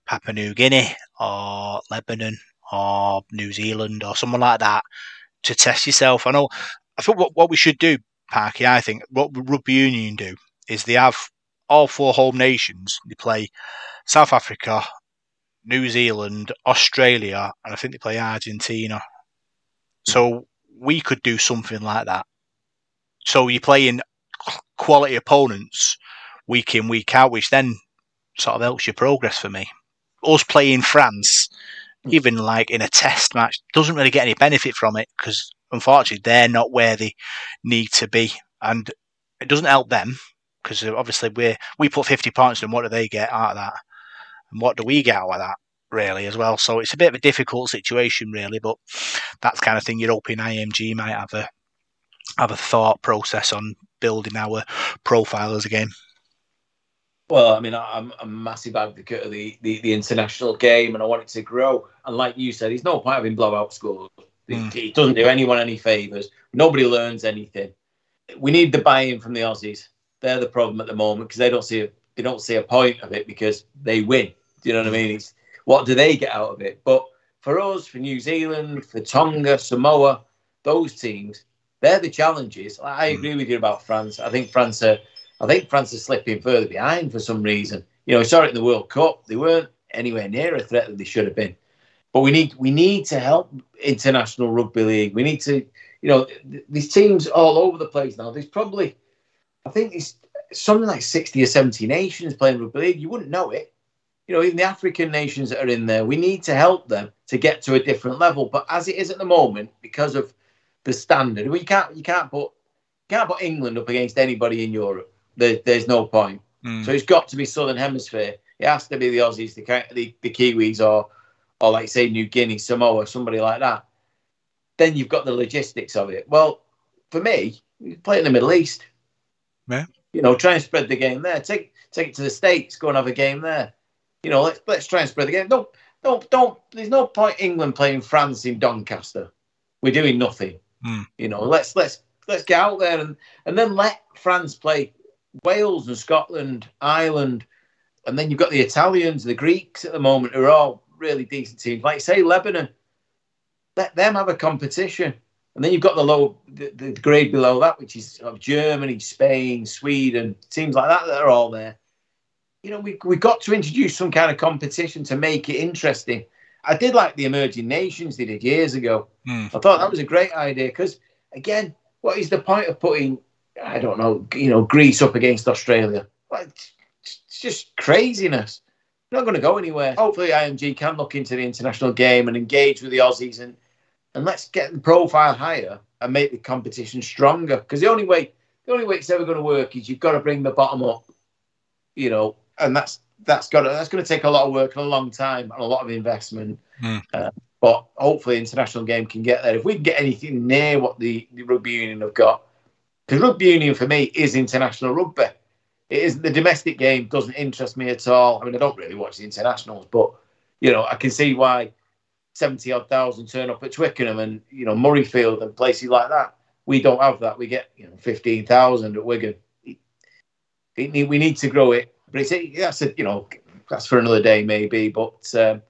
S1: Papua New Guinea or Lebanon or New Zealand or someone like that to test yourself. I know. I think what, what we should do, Parky, I think what rugby union do is they have all four home nations. They play South Africa, New Zealand, Australia, and I think they play Argentina. Hmm. So we could do something like that. So you're playing quality opponents week in, week out, which then sort of helps your progress for me. Us playing France, hmm. even like in a test match, doesn't really get any benefit from it because unfortunately they're not where they need to be. And it doesn't help them because obviously we we put 50 points and what do they get out of that? And what do we get out of that really as well? So it's a bit of a difficult situation really, but that's kind of thing you're hoping IMG might have a have a thought process on building our profile as a game.
S2: Well, I mean, I'm a massive advocate of the, the, the, international game and I want it to grow. And like you said, there's no point having blowout scores. Mm. It, it doesn't do anyone any favours. Nobody learns anything. We need the buy-in from the Aussies. They're the problem at the moment because they don't see a, they don't see a point of it because they win. Do you know what I mean? It's what do they get out of it? But for us, for New Zealand, for Tonga, Samoa, those teams, they're the challenges. I hmm. agree with you about France. I think France are, I think France are slipping further behind for some reason. You know, we saw it in the World Cup. They weren't anywhere near a threat that they should have been. But we need we need to help international rugby league. We need to, you know, these teams all over the place now. There's probably, I think it's something like sixty or seventy nations playing rugby league. You wouldn't know it you know, even the African nations that are in there, we need to help them to get to a different level. But as it is at the moment, because of the standard, well, you can't you can't put you can't put England up against anybody in Europe. There, there's no point. Mm. So it's got to be Southern Hemisphere. It has to be the Aussies, the, the, the Kiwis, or or like say New Guinea, Samoa, somebody like that. Then you've got the logistics of it. Well, for me, play in the Middle East.
S1: Yeah.
S2: You know, try and spread the game there. Take take it to the States. Go and have a game there. You know, let's let's try and spread the game. Don't don't don't. There's no point England playing France in Doncaster. We're doing nothing.
S1: Mm.
S2: You know, let's let's let's get out there and and then let France play Wales and Scotland, Ireland, and then you've got the Italians, the Greeks at the moment who are all really decent teams. Like say Lebanon, let them have a competition. And then you've got the low, the, the grade below that, which is Germany, Spain, Sweden, teams like that that are all there you know, we we got to introduce some kind of competition to make it interesting. I did like the emerging nations they did years ago.
S1: Mm.
S2: I thought that was a great idea because, again, what is the point of putting, I don't know, you know, Greece up against Australia? it's, it's just craziness. Not going to go anywhere. Hopefully, IMG can look into the international game and engage with the Aussies and and let's get the profile higher and make the competition stronger. Because the only way the only way it's ever going to work is you've got to bring the bottom up. You know, and that's that's got to, that's going to take a lot of work and a long time and a lot of investment.
S1: Mm.
S2: Uh, but hopefully, international game can get there. If we can get anything near what the, the rugby union have got, because rugby union for me is international rugby. It is the domestic game doesn't interest me at all. I mean, I don't really watch the internationals, but you know, I can see why seventy odd thousand turn up at Twickenham and you know Murrayfield and places like that. We don't have that. We get you know fifteen thousand at Wigan. we need to grow it but it's that's a, you know that's for another day maybe. But um,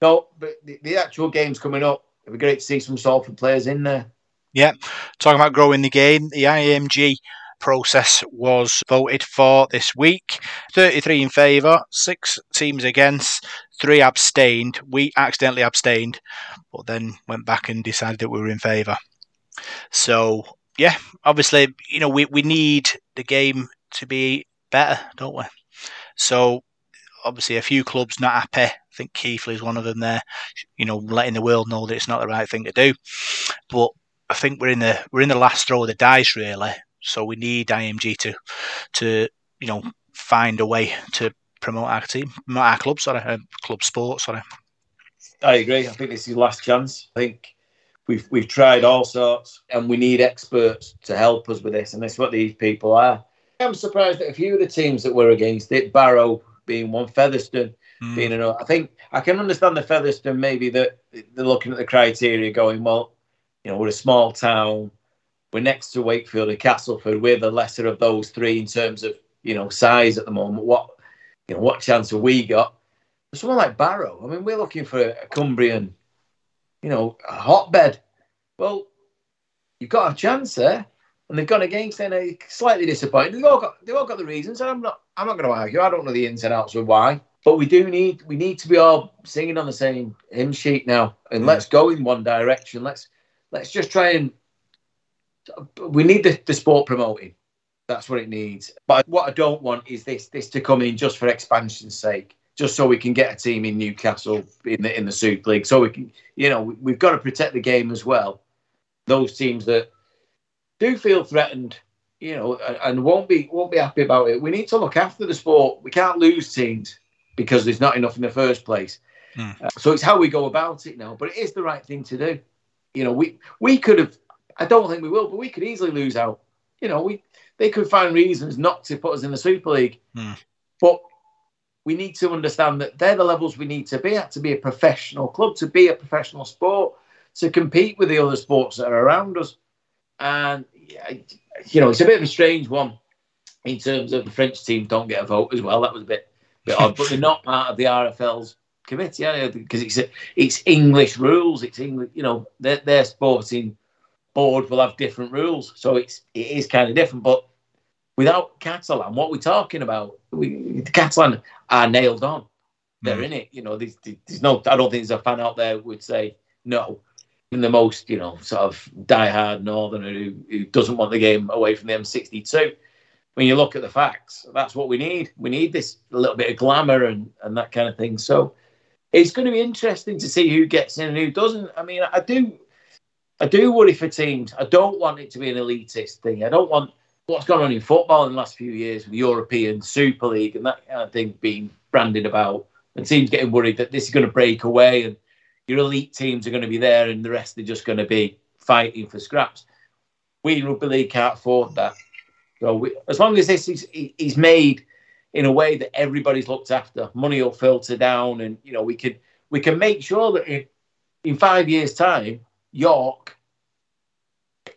S2: no, but the, the, actual game's coming up. It'd be great to see some Salford players in there.
S1: Yeah, talking about growing the game, the IMG process was voted for this week. 33 in favour, six teams against, three abstained. We accidentally abstained, but then went back and decided that we were in favour. So, yeah, obviously, you know, we, we need the game to be better, don't we? So obviously a few clubs not happy. I think Keighley is one of them. There, you know, letting the world know that it's not the right thing to do. But I think we're in the we're in the last throw of the dice really. So we need IMG to to you know find a way to promote our team, our club, sorry, uh, club sport, sorry.
S2: I agree. I think this is your last chance. I think we've we've tried all sorts, and we need experts to help us with this, and that's what these people are. I'm surprised that a few of the teams that were against it, Barrow being one, Featherstone mm. being another. I think I can understand the Featherstone maybe that they're looking at the criteria, going, well, you know, we're a small town, we're next to Wakefield and Castleford, we're the lesser of those three in terms of you know size at the moment. What you know, what chance have we got? someone like Barrow, I mean, we're looking for a Cumbrian, you know, a hotbed. Well, you've got a chance there, and they've gone against. And slightly disappointed. They've all got they've all got the reasons, and I'm not I'm not going to argue. I don't know the ins and outs of why, but we do need we need to be all singing on the same hymn sheet now, and mm. let's go in one direction. Let's let's just try and we need the, the sport promoting. That's what it needs. But what I don't want is this this to come in just for expansion's sake just so we can get a team in Newcastle in the in the Super League. So we can, you know, we've got to protect the game as well. Those teams that do feel threatened, you know, and won't be won't be happy about it. We need to look after the sport. We can't lose teams because there's not enough in the first place. Mm. Uh, so it's how we go about it now. But it is the right thing to do. You know, we we could have. I don't think we will, but we could easily lose out. You know, we they could find reasons not to put us in the Super League. Mm. But we need to understand that they're the levels we need to be at to be a professional club, to be a professional sport, to compete with the other sports that are around us. And, you know, it's a bit of a strange one in terms of the French team don't get a vote as well. That was a bit, bit odd, but they're not part of the RFL's committee, because it's a, it's English rules. It's English, you know, their, their sporting board will have different rules, so it's it is kind of different. But without Catalan, what we're talking about, we, Catalan are nailed on. They're mm. in it. You know, there's, there's, no, I don't think there's a fan out there would say no. In the most, you know, sort of die-hard northerner who, who doesn't want the game away from the M62. When you look at the facts, that's what we need. We need this little bit of glamour and, and that kind of thing. So it's going to be interesting to see who gets in and who doesn't. I mean, I do, I do worry for teams. I don't want it to be an elitist thing. I don't want what's gone on in football in the last few years with the European Super League and that kind of thing being branded about, and teams getting worried that this is going to break away and your elite teams are going to be there and the rest are just going to be fighting for scraps. We rugby league can't afford that. So we, as long as this is, is made in a way that everybody's looked after, money will filter down, and you know we can we can make sure that in, in five years' time, York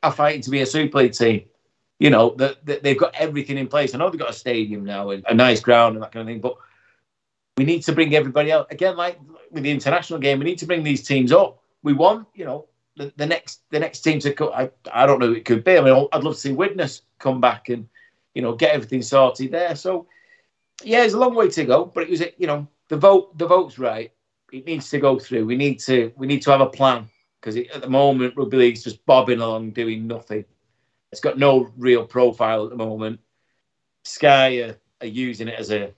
S2: are fighting to be a Super League team you know, that the, they've got everything in place. I know they've got a stadium now and a nice ground and that kind of thing, but we need to bring everybody out again, like with the international game. We need to bring these teams up. We want, you know, the, the next the next team to come. I, I don't know who it could be. I mean, I'd love to see Widnes come back and you know get everything sorted there. So yeah, it's a long way to go, but it was you know the vote the vote's right. It needs to go through. We need to we need to have a plan because at the moment rugby league's just bobbing along doing nothing. It's got no real profile at the moment. Sky are, are using it as a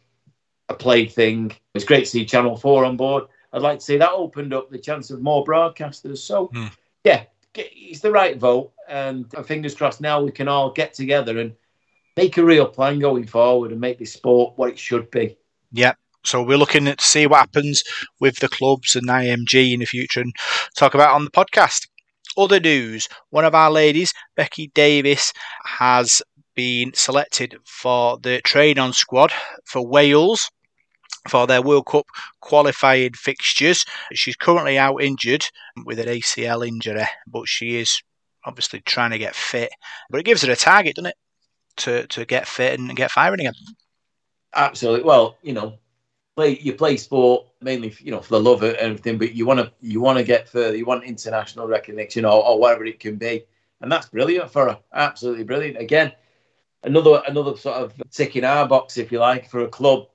S2: a plaything. It's great to see Channel Four on board. I'd like to see that opened up the chance of more broadcasters. So, mm. yeah, it's the right vote, and fingers crossed. Now we can all get together and make a real plan going forward and make this sport what it should be.
S1: Yeah. So we're looking to see what happens with the clubs and IMG in the future and talk about on the podcast. Other news one of our ladies, Becky Davis, has been selected for the train on squad for Wales for their World Cup qualifying fixtures. She's currently out injured with an ACL injury, but she is obviously trying to get fit. But it gives her a target, doesn't it? To to get fit and get firing again.
S2: Absolutely. Well, you know, play you play sport mainly you know for the love of it and everything, but you want to you want to get further. You want international recognition or, or whatever it can be, and that's brilliant for her. Absolutely brilliant. Again, another another sort of tick in our box, if you like, for a club.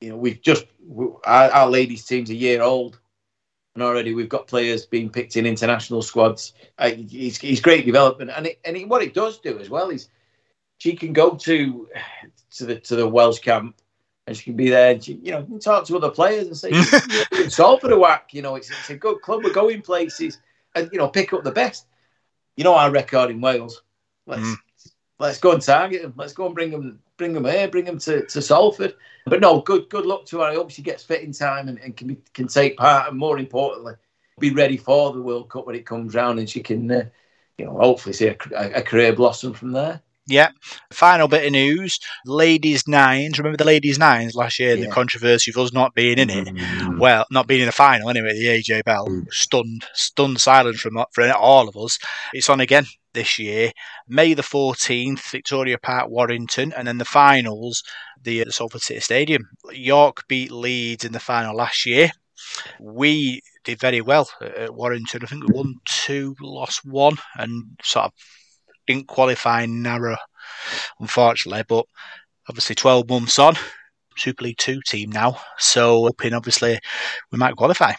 S2: You know, we've just our, our ladies' team's a year old, and already we've got players being picked in international squads. Uh, he's, he's great development, and it, and it, what it does do as well is she can go to to the to the Welsh camp and she can be there and she, you know, can talk to other players and say, it's all for the whack. You know, it's, it's a good club. We're going places and, you know, pick up the best. You know, our record in Wales. Let's mm. Let's go and target them. Let's go and bring them, bring them here, bring them to, to Salford. But no, good good luck to her. I hope she gets fit in time and, and can be, can take part, and more importantly, be ready for the World Cup when it comes round, and she can, uh, you know, hopefully see a, a career blossom from there.
S1: Yeah. Final bit of news: ladies nines. Remember the ladies nines last year? Yeah. The controversy of us not being in it. Mm. Well, not being in the final anyway. The AJ Bell mm. stunned, stunned silence from for all of us. It's on again this year, May the fourteenth, Victoria Park, Warrington, and then the finals, the, the Salford City Stadium. York beat Leeds in the final last year. We did very well at Warrington. I think we won two, lost one, and sort of didn't qualify narrow, unfortunately. But obviously, 12 months on, Super League Two team now. So hoping obviously we might qualify.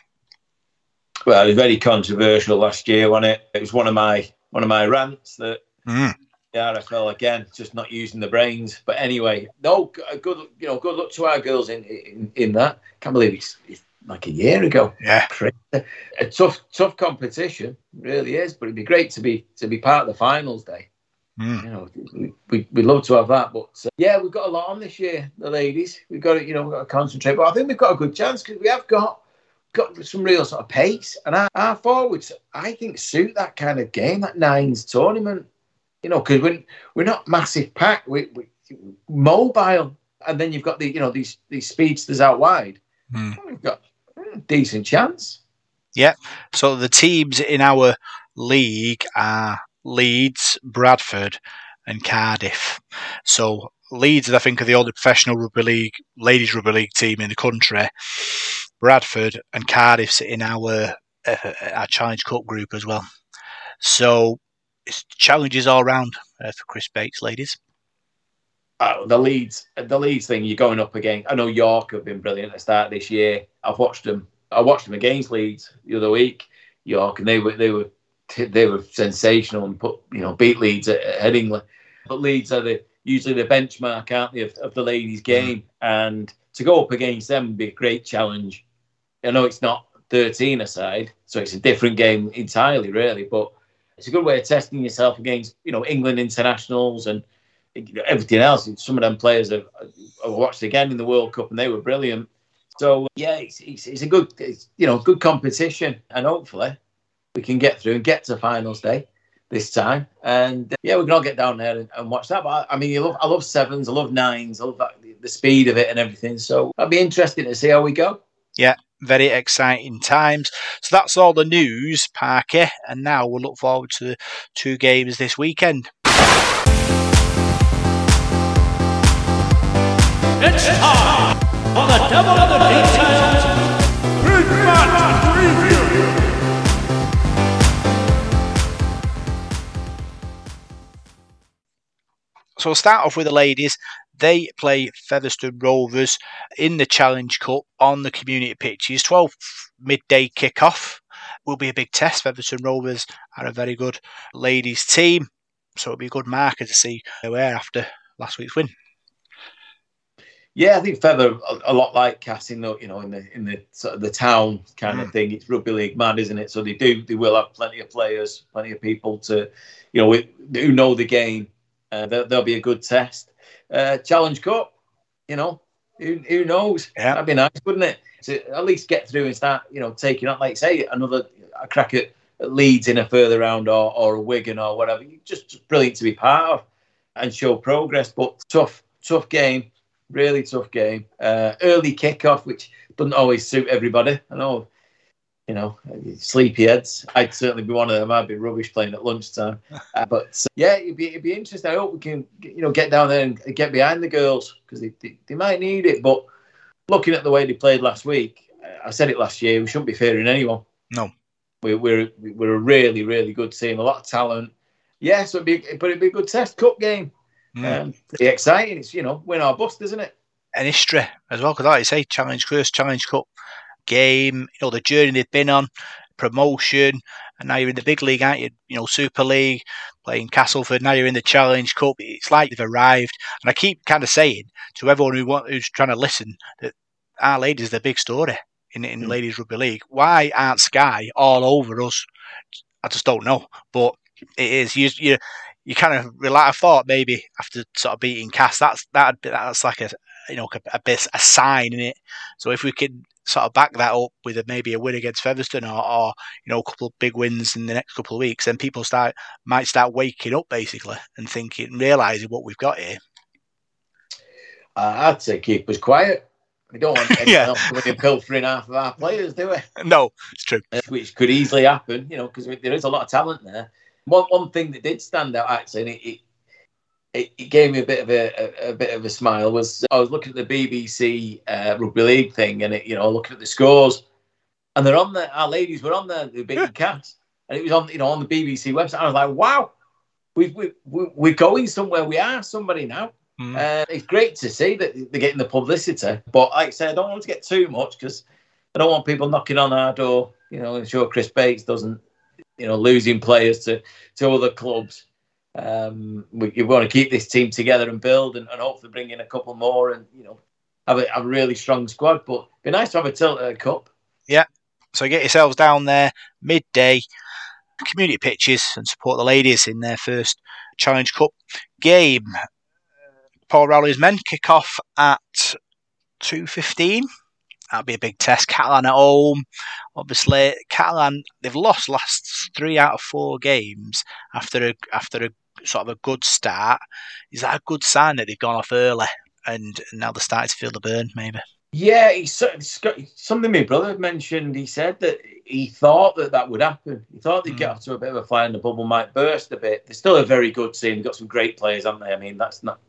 S2: Well, it was very controversial last year, wasn't it? It was one of my one of my rants that mm. the RFL again just not using the brains. But anyway, no good you know good luck to our girls in in, in that. Can't believe it's, it's like a year ago.
S1: Yeah,
S2: a tough, tough competition, really is. But it'd be great to be to be part of the finals day. Mm. You know, we, we we love to have that. But uh, yeah, we've got a lot on this year, the ladies. We've got to, you know, we've got to concentrate. But I think we've got a good chance because we have got got some real sort of pace, and our, our forwards, I think, suit that kind of game, that nines tournament. You know, because we're we're not massive pack, we, we mobile, and then you've got the you know these these speedsters out wide. Mm. We've got decent chance.
S1: Yeah. So the teams in our league are Leeds, Bradford, and Cardiff. So Leeds, I think, are the only professional rugby league, ladies rugby league team in the country. Bradford and Cardiff sit in our uh, our Challenge Cup group as well. So it's challenges all round uh, for Chris Bates, ladies.
S2: Uh, the Leeds, the Leeds thing you're going up again. I know York have been brilliant at the start this year. I've watched them. I watched them against Leeds the other week, York, and they were they were they were sensational and put you know beat Leeds at, at Headingley. But Leeds are the usually the benchmark, aren't they, of, of the ladies' game? Mm. And to go up against them would be a great challenge. I know it's not 13 aside, so it's a different game entirely, really. But it's a good way of testing yourself against you know England internationals and everything else. Some of them players have, have watched again in the World Cup and they were brilliant. So yeah, it's, it's, it's a good, it's, you know, good competition, and hopefully we can get through and get to finals day this time. And uh, yeah, we can all get down there and, and watch that. But I, I mean, you love, I love sevens, I love nines, I love that, the, speed of it and everything. So that'd be interesting to see how we go.
S1: Yeah, very exciting times. So that's all the news, Parker. And now we'll look forward to the two games this weekend. It's time for the Devil of the Details Big Match Preview. So we'll start off with the ladies. They play Featherstone Rovers in the Challenge Cup on the community pitches. 12 midday kickoff will be a big test. Featherstone Rovers are a very good ladies team, so it'll be a good marker to see where after last week's win.
S2: Yeah, I think Feather a, lot like Cas in the you know in the in the sort of the town kind of thing. It's rugby league mad, isn't it? So they do they will have plenty of players, plenty of people to you know who know the game. Uh, there, will be a good test. Uh, Challenge Cup, you know, who, who knows? Yeah. That'd be nice, wouldn't it? To at least get through and start, you know, taking up, like say, another a crack at, at Leeds in a further round or, or a Wigan or whatever. Just, just brilliant to be part of and show progress, but tough, tough game really tough game. Uh, early kickoff, which doesn't always suit everybody. I know, you know, sleepyheads. I'd certainly be one of them. I'd be rubbish playing at lunchtime. Uh, but uh, yeah, it'd be, it'd be interesting. I hope we can, you know, get down there and get behind the girls because they, they, they, might need it. But looking at the way they played last week, I said it last year, we shouldn't be fearing anyone.
S1: No.
S2: We're, we're, we're a really, really good team, a lot of talent. Yeah, so it'd be, but it'd be a good test cup game. Mm. Um, exciting. It's you know win our bust, isn't it?
S1: An history as well, because like I say, Challenge First Challenge Cup game. You know the journey they've been on, promotion, and now you're in the big league, aren't you? You know, Super League, playing Castleford. Now you're in the Challenge Cup. It's like they've arrived. And I keep kind of saying to everyone who want, who's trying to listen that our ladies are the big story in in mm. ladies rugby league. Why aren't Sky all over us? I just don't know, but it is. You you you kind of rely. I thought maybe after sort of beating Cas, that's that that's like a you know a, a bit a sign in it. So if we could sort of back that up with a, maybe a win against Featherstone or, or, you know a couple of big wins in the next couple of weeks, then people start might start waking up basically and thinking, realizing what we've got here.
S2: Uh, I'd say keep us quiet. We don't want anyone yeah. else pilfering half of our players, do we?
S1: No, it's true.
S2: Which could easily happen, you know, because there is a lot of talent there. One one thing that did stand out actually, and it, it it, it, gave me a bit of a, a, a, bit of a smile. Was I was looking at the BBC uh, rugby league thing and it, you know looking at the scores. And they're on there our ladies were on there the big cats. And it was on you know on the BBC website. I was like wow we we we're going somewhere. We are somebody now. Mm. uh, it's great to see that they're getting the publicity. But like I said I don't want to get too much because I don't want people knocking on our door you know I'm sure Chris Bates doesn't you know losing players to to other clubs um, we, we, want to keep this team together and build, and, and, hopefully bring in a couple more, and you know, have a, have a really strong squad. But it'd be nice to have a tilt at a cup.
S1: Yeah. So get yourselves down there midday, community pitches, and support the ladies in their first Challenge Cup game. Paul Rowley's men kick off at two fifteen. That'll be a big test. Catalan at home. Obviously, Catalan they've lost last three out of four games after a after a sort of a good start. Is that a good sign that they've gone off early and now they're starting to feel the burn? Maybe.
S2: Yeah, something my brother mentioned. He said that he thought that that would happen. He thought they'd mm. get off to a bit of a fly and the bubble might burst a bit. They're still a very good team. They've got some great players, haven't they? I mean, that's not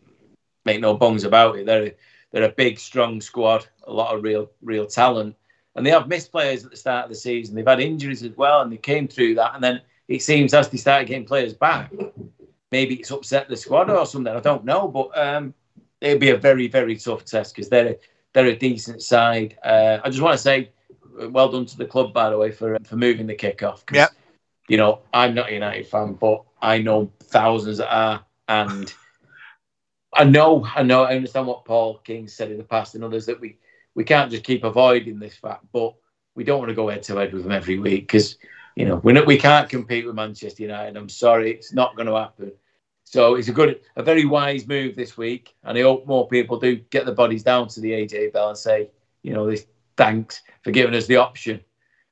S2: make no bongs about it. They're they're a big, strong squad, a lot of real, real talent, and they have missed players at the start of the season. They've had injuries as well, and they came through that. And then it seems as they started getting players back, maybe it's upset the squad or something. I don't know, but um, it'll be a very, very tough test because they're a, they're a decent side. Uh, I just want to say, well done to the club, by the way, for for moving the kickoff.
S1: Yeah.
S2: You know, I'm not a United fan, but I know thousands that are, and I know, I know, I understand what Paul King said in the past and others that we we can't just keep avoiding this fact, but we don't want to go head to head with them every week because you know we we can't compete with Manchester United. I'm sorry, it's not going to happen. So it's a good, a very wise move this week, and I hope more people do get the bodies down to the AJ Bell and say, you know, this thanks for giving us the option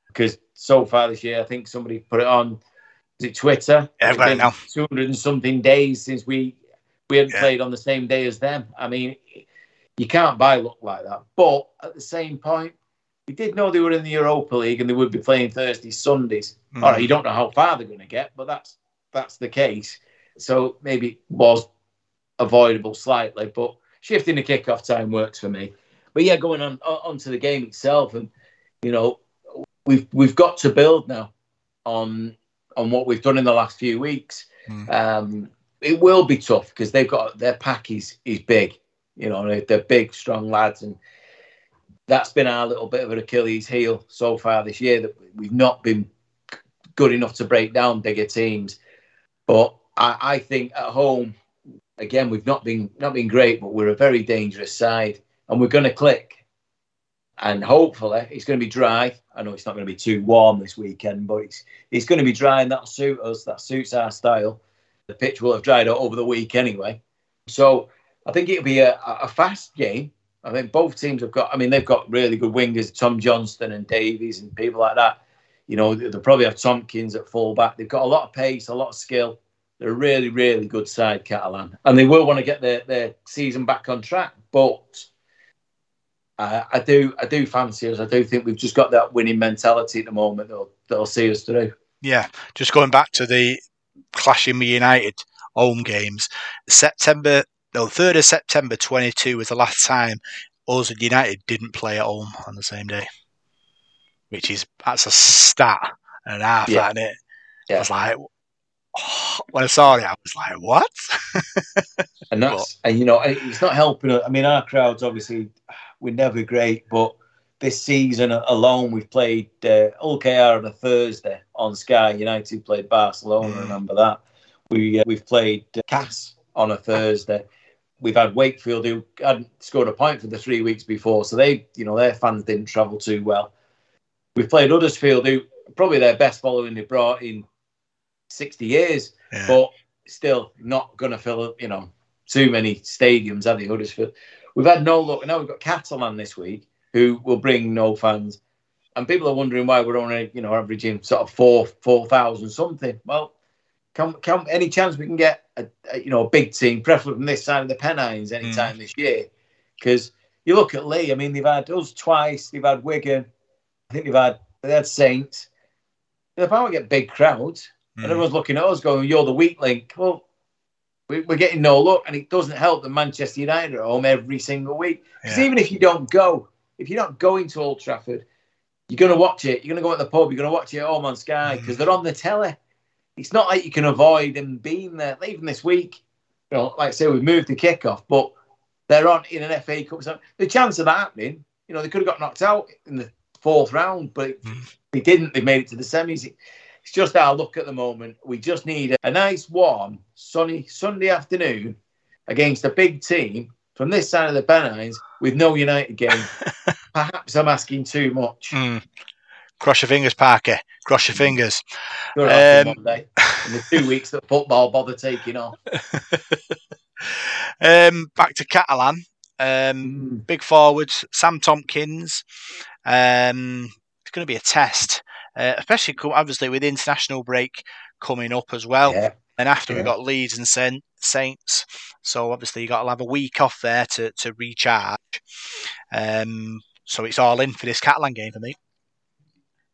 S2: because so far this year, I think somebody put it on. Is it Twitter?
S1: Yeah, right now.
S2: 200 and something days since we we hadn't yeah. played on the same day as them. I mean, you can't buy luck like that. But at the same point, we did know they were in the Europa League and they would be playing Thursdays, Sundays. Mm. All right, you don't know how far they're going to get, but that's that's the case. So maybe it was avoidable slightly, but shifting the kickoff time works for me. But yeah, going on onto the game itself, and you know, we've we've got to build now on on what we've done in the last few weeks. Mm. Um, it will be tough because they've got their pack is is big. You know, they're big, strong lads, and that's been our little bit of an Achilles heel so far this year that we've not been good enough to break down bigger teams. But I, I think at home, again, we've not been not been great, but we're a very dangerous side, and we're going to click. And hopefully, it's going to be dry. I know it's not going to be too warm this weekend, but it's it's going to be dry, and that'll suit us. That suits our style the pitch will have dried out over the week anyway. So I think it'll be a, a fast game. I think both teams have got. I mean, they've got really good wingers, Tom Johnstone and Davies and people like that. You know, they'll probably have Tomkins at fullback. They've got a lot of pace, a lot of skill. They're a really, really good side, Catalan, and they will want to get their, their season back on track. But uh, I do, I do fancy us. I do think we've just got that winning mentality at the moment that'll, that'll see us through.
S1: Yeah, just going back to the clashing with United home games. September, no, 3rd of September 22 was the last time us and United didn't play at home on the same day, which is, that's a stat and a half, yeah. isn't it? Yeah. I was like, oh, when I saw it, I was like, what?
S2: and that's, but, and you know, it's not helping. I mean, our crowds, obviously, we're never great, but this season alone, we've played uh, OKR on a Thursday on Sky. United played Barcelona.
S1: Mm.
S2: Remember that? We uh, we've played uh, Cas on a Thursday. We've had Wakefield who hadn't scored a point for the three weeks before, so they, you know, their fans didn't travel too well. We've played Huddersfield, who probably their best following they brought in sixty years,
S1: Yeah.
S2: but still not going to fill, up, you know, too many stadiums, have they, Huddersfield? We've had no luck. Now we've got Catalan this week, who will bring no fans. And people are wondering why we're only, you know, averaging sort of four, 4,000 something. Well, can, can any chance we can get a, a, you know, a big team, preferably from this side of the Pennines anytime this year? Because you look at Leigh, I mean, they've had us twice, they've had Wigan, I think they've had, they had Saints. If I want to get big crowds, and
S1: Mm.
S2: everyone's looking at us going, you're the weak link. Well, we, we're getting no luck, and it doesn't help that Manchester United are at home every single week. Because
S1: Yeah.
S2: even if you don't go, if you're not going to Old Trafford, you're going to watch it. You're going to go at the pub. You're going to watch it at home on Sky
S1: Mm.
S2: because they're on the telly. It's not like you can avoid them being there. Even this week, you know, like I say, we've moved the kickoff, but they're on in an FA Cup. So the chance of that happening, you know, they could have got knocked out in the fourth round, but it,
S1: Mm.
S2: they didn't. They made it to the semis. It's just our luck at the moment. We just need a, a nice, warm, sunny Sunday afternoon against a big team from this side of the Pennines with no United game. Perhaps I'm asking too much.
S1: Mm. Cross your fingers, Parker. Cross your fingers.
S2: Good off
S1: Um,
S2: Monday. In the two weeks that football bother taking off.
S1: um, back to Catalan. Um,
S2: Mm.
S1: big forwards, Sam Tomkins. Um, it's going to be a test, uh, especially obviously with international break coming up as well.
S2: Yeah.
S1: And after we've got Leeds and Saint, Saints, so obviously you got to have a week off there to, to recharge. Um, so it's all in for this Catalan game for me.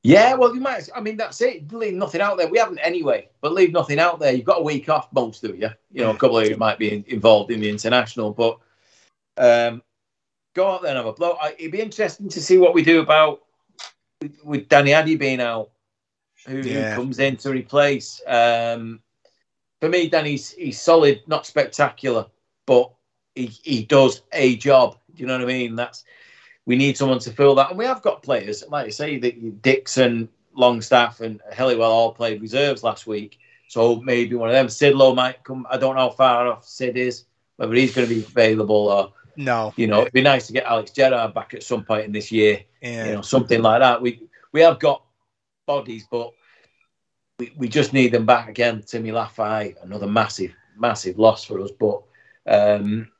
S2: Yeah, well, you might. I mean, that's it. Leave nothing out there. We haven't anyway, but leave nothing out there. You've got a week off, most of you. You know, a couple of you might be involved in the international, but um, go out there and have a blow. I, it'd be interesting to see what we do about with, Danny Addy being out, who, who
S1: Yeah.
S2: comes in to replace. Um, for me, Danny's he's solid, not spectacular, but he, he does a job. Do you know what I mean? That's we need someone to fill that. And we have got players, like I say, that Dixon, Longstaff, and Helliwell all played reserves last week. So maybe one of them. Sidlow might come. I don't know how far off Sid is, whether he's going to be available or,
S1: No,
S2: you know, it'd be nice to get Alex Gerrard back at some point in this year.
S1: yeah,
S2: You know, something like that. We we have got bodies, but we, we just need them back again. Timmy Lafai, another massive, massive loss for us. But um,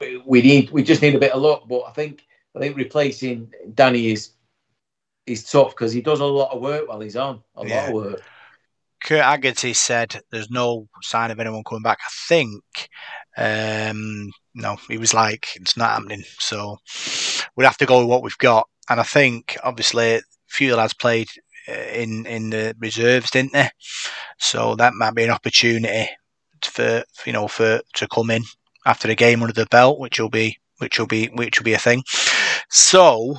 S2: we- we need we just need a bit of luck. But I think I think replacing Danny is is tough because he does a lot of work while he's on. A
S1: Yeah.
S2: lot of work.
S1: Kurt Haggerty said there's no sign of anyone coming back. I think, um, no, he was like, it's not happening. So we'd have to go with what we've got. And I think, obviously, a few lads played uh, in in the reserves, didn't they? So that might be an opportunity for you know for to come in after the game under the belt, which will be which will be which will be a thing. So.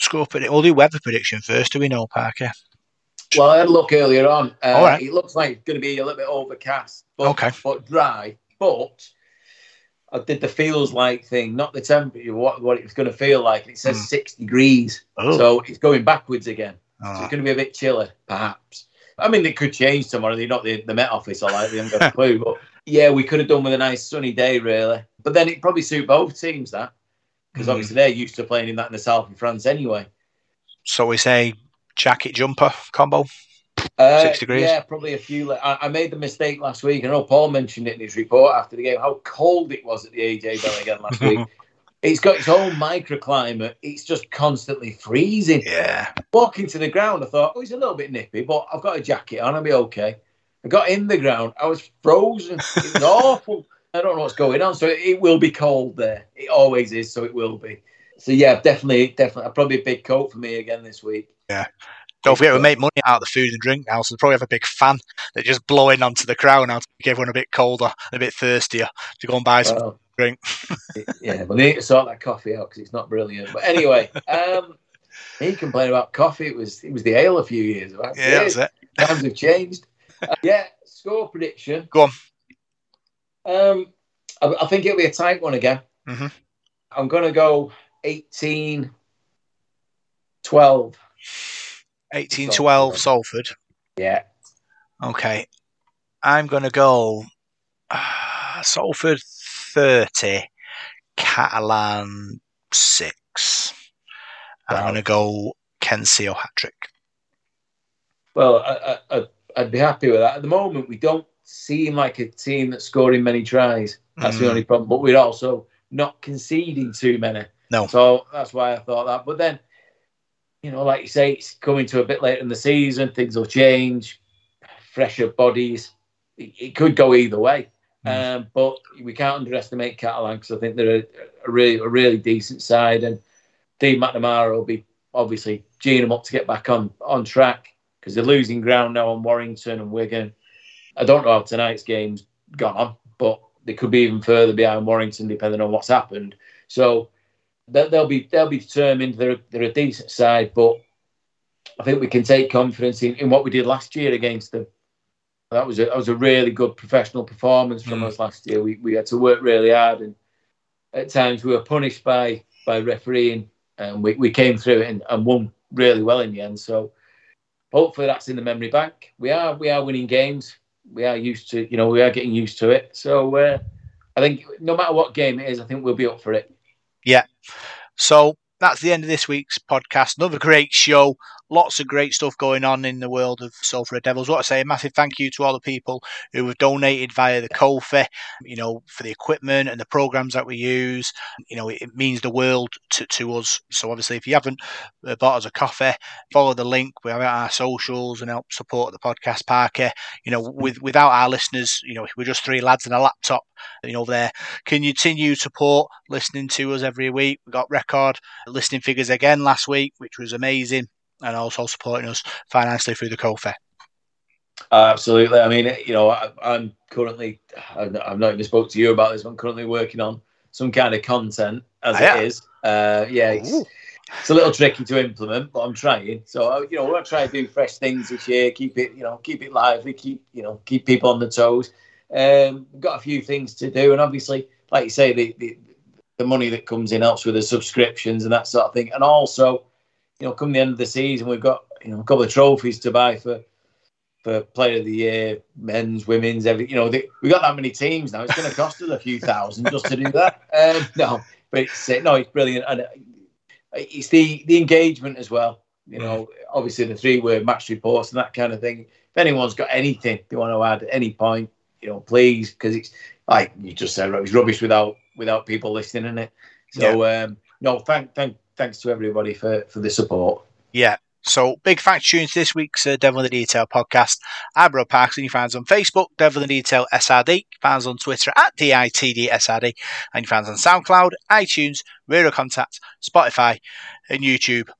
S1: Score predict. We'll do weather prediction first. Do we know, Parker?
S2: Well, I had a look earlier on. Uh,
S1: All right.
S2: It looks like it's going to be a little bit overcast, but,
S1: Okay.
S2: but dry. But I did the feels like thing, not the temperature, what, what it's going to feel like. It says
S1: Hmm.
S2: six degrees,
S1: Oh.
S2: so it's going backwards again. So
S1: Oh.
S2: it's going to be a bit chilly, perhaps. I mean, it could change tomorrow. They're not the, the Met Office, or like they haven't got a clue. But yeah, we could have done with a nice sunny day, really. But then it probably suit both teams that, because
S1: Hmm.
S2: obviously they're used to playing in that in the south of France anyway.
S1: So we say jacket jumper combo.
S2: Uh,
S1: Six degrees?
S2: Yeah, probably a few. le- I, I made the mistake last week. I know Paul mentioned it in his report after the game how cold it was at the AJ Bell again last week. It's got its own microclimate. It's just constantly freezing.
S1: Yeah.
S2: Walking to the ground, I thought, oh, it's a little bit nippy, but I've got a jacket on. I'll be okay. I got in the ground. I was frozen. It was awful. I don't know what's going on. So it, it will be cold there. It always is. So it will be. So yeah, definitely, definitely. Probably a big coat for me again this week. Yeah.
S1: Don't forget, we make money out of the food and drink now, so we probably have a big fan that just blowing onto the crowd now to make everyone a bit colder, a bit thirstier to go and buy some
S2: Well,
S1: drink.
S2: yeah, they need to sort that coffee out because it's not brilliant. But anyway, um, he complained about coffee. It was it was the ale a few years back.
S1: Yeah, that's it.
S2: Times have changed. Uh, yeah, score prediction.
S1: Go on.
S2: Um, I, I think it'll be a tight one again.
S1: Mhm.
S2: I'm going to go 18 12.
S1: 18 12 Salford.
S2: Yeah.
S1: Okay. I'm going to go uh, Salford 30, Catalan 6. And I'm going to go Ken Sio hat trick.
S2: Well, I, I, I'd be happy with that. At the moment, we don't seem like a team that's scoring many tries. That's
S1: Mm.
S2: the only problem. But we're also not conceding too many.
S1: No.
S2: So that's why I thought that. But then, you know, like you say, it's coming to a bit later in the season. Things will change. Fresher bodies. It, it could go either way. Um, but we can't underestimate Catalan because I think they're a, a really a really decent side, and Dean McNamara will be obviously geeing them up to get back on on track because they're losing ground now on Warrington and Wigan. I don't know how tonight's game's gone, but they could be even further behind Warrington depending on what's happened. So they- they'll be they'll be determined. They're they're a decent side, but I think we can take confidence in, in what we did last year against them. That was a that was a really good professional performance from mm. us last year. We we had to work really hard, and at times we were punished by by refereeing, and we, we came through it and, and won really well in the end. So hopefully that's in the memory bank. We are we are winning games. We are used to you know we are getting used to it. So uh, I think no matter what game it is, I think we'll be up for it.
S1: Yeah. So that's the end of this week's podcast. Another great show. Lots of great stuff going on in the world of Salford Devils. What I say, a massive thank you to all the people who have donated via the Ko-fi, you know, for the equipment and the programs that we use. You know, it, it means the world to, to us. So obviously, if you haven't uh, bought us a coffee, follow the link. We have our socials and help support the podcast Parker. You know, with without our listeners, you know, we're just three lads and a laptop. You know, there can you continue support listening to us every week. We got record listening figures again last week, which was amazing, and also supporting us financially through the Ko-fi.
S2: Absolutely. I mean, you know, I, I'm currently, I've not even spoke to you about this. but I'm currently working on some kind of content as
S1: Ah, yeah?
S2: it is. Uh, yeah, it's, it's a little tricky to implement, but I'm trying. So, uh, you know, we're going to try and do fresh things this year. Keep it, you know, keep it lively. Keep, you know, keep people on the toes. Um, we've got a few things to do, and obviously, like you say, the, the the money that comes in helps with the subscriptions and that sort of thing. And also, you know, come the end of the season, we've got you know a couple of trophies to buy for for Player of the Year, men's, women's, every you know, they, we got that many teams now. It's going to cost us a few thousand just to do that. Um, no, but it's uh, no, it's brilliant, and uh, it's the the engagement as well. You know, obviously the three word match reports and that kind of thing. If anyone's got anything they want to add at any point, you know, please, because it's like you just said, it's rubbish without without people listening in it. So um, no, thank thank thanks to everybody for for the support.
S1: Yeah. So big thanks to this week's uh, Devil in the Detail podcast. I'm Rob Parks, and you find us on Facebook, Devil in the Detail SRD. Find us on Twitter at DITDSRD, and you find us on SoundCloud, iTunes, Radio Contact, Spotify, and YouTube.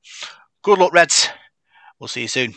S1: Good luck, Reds. We'll see you soon.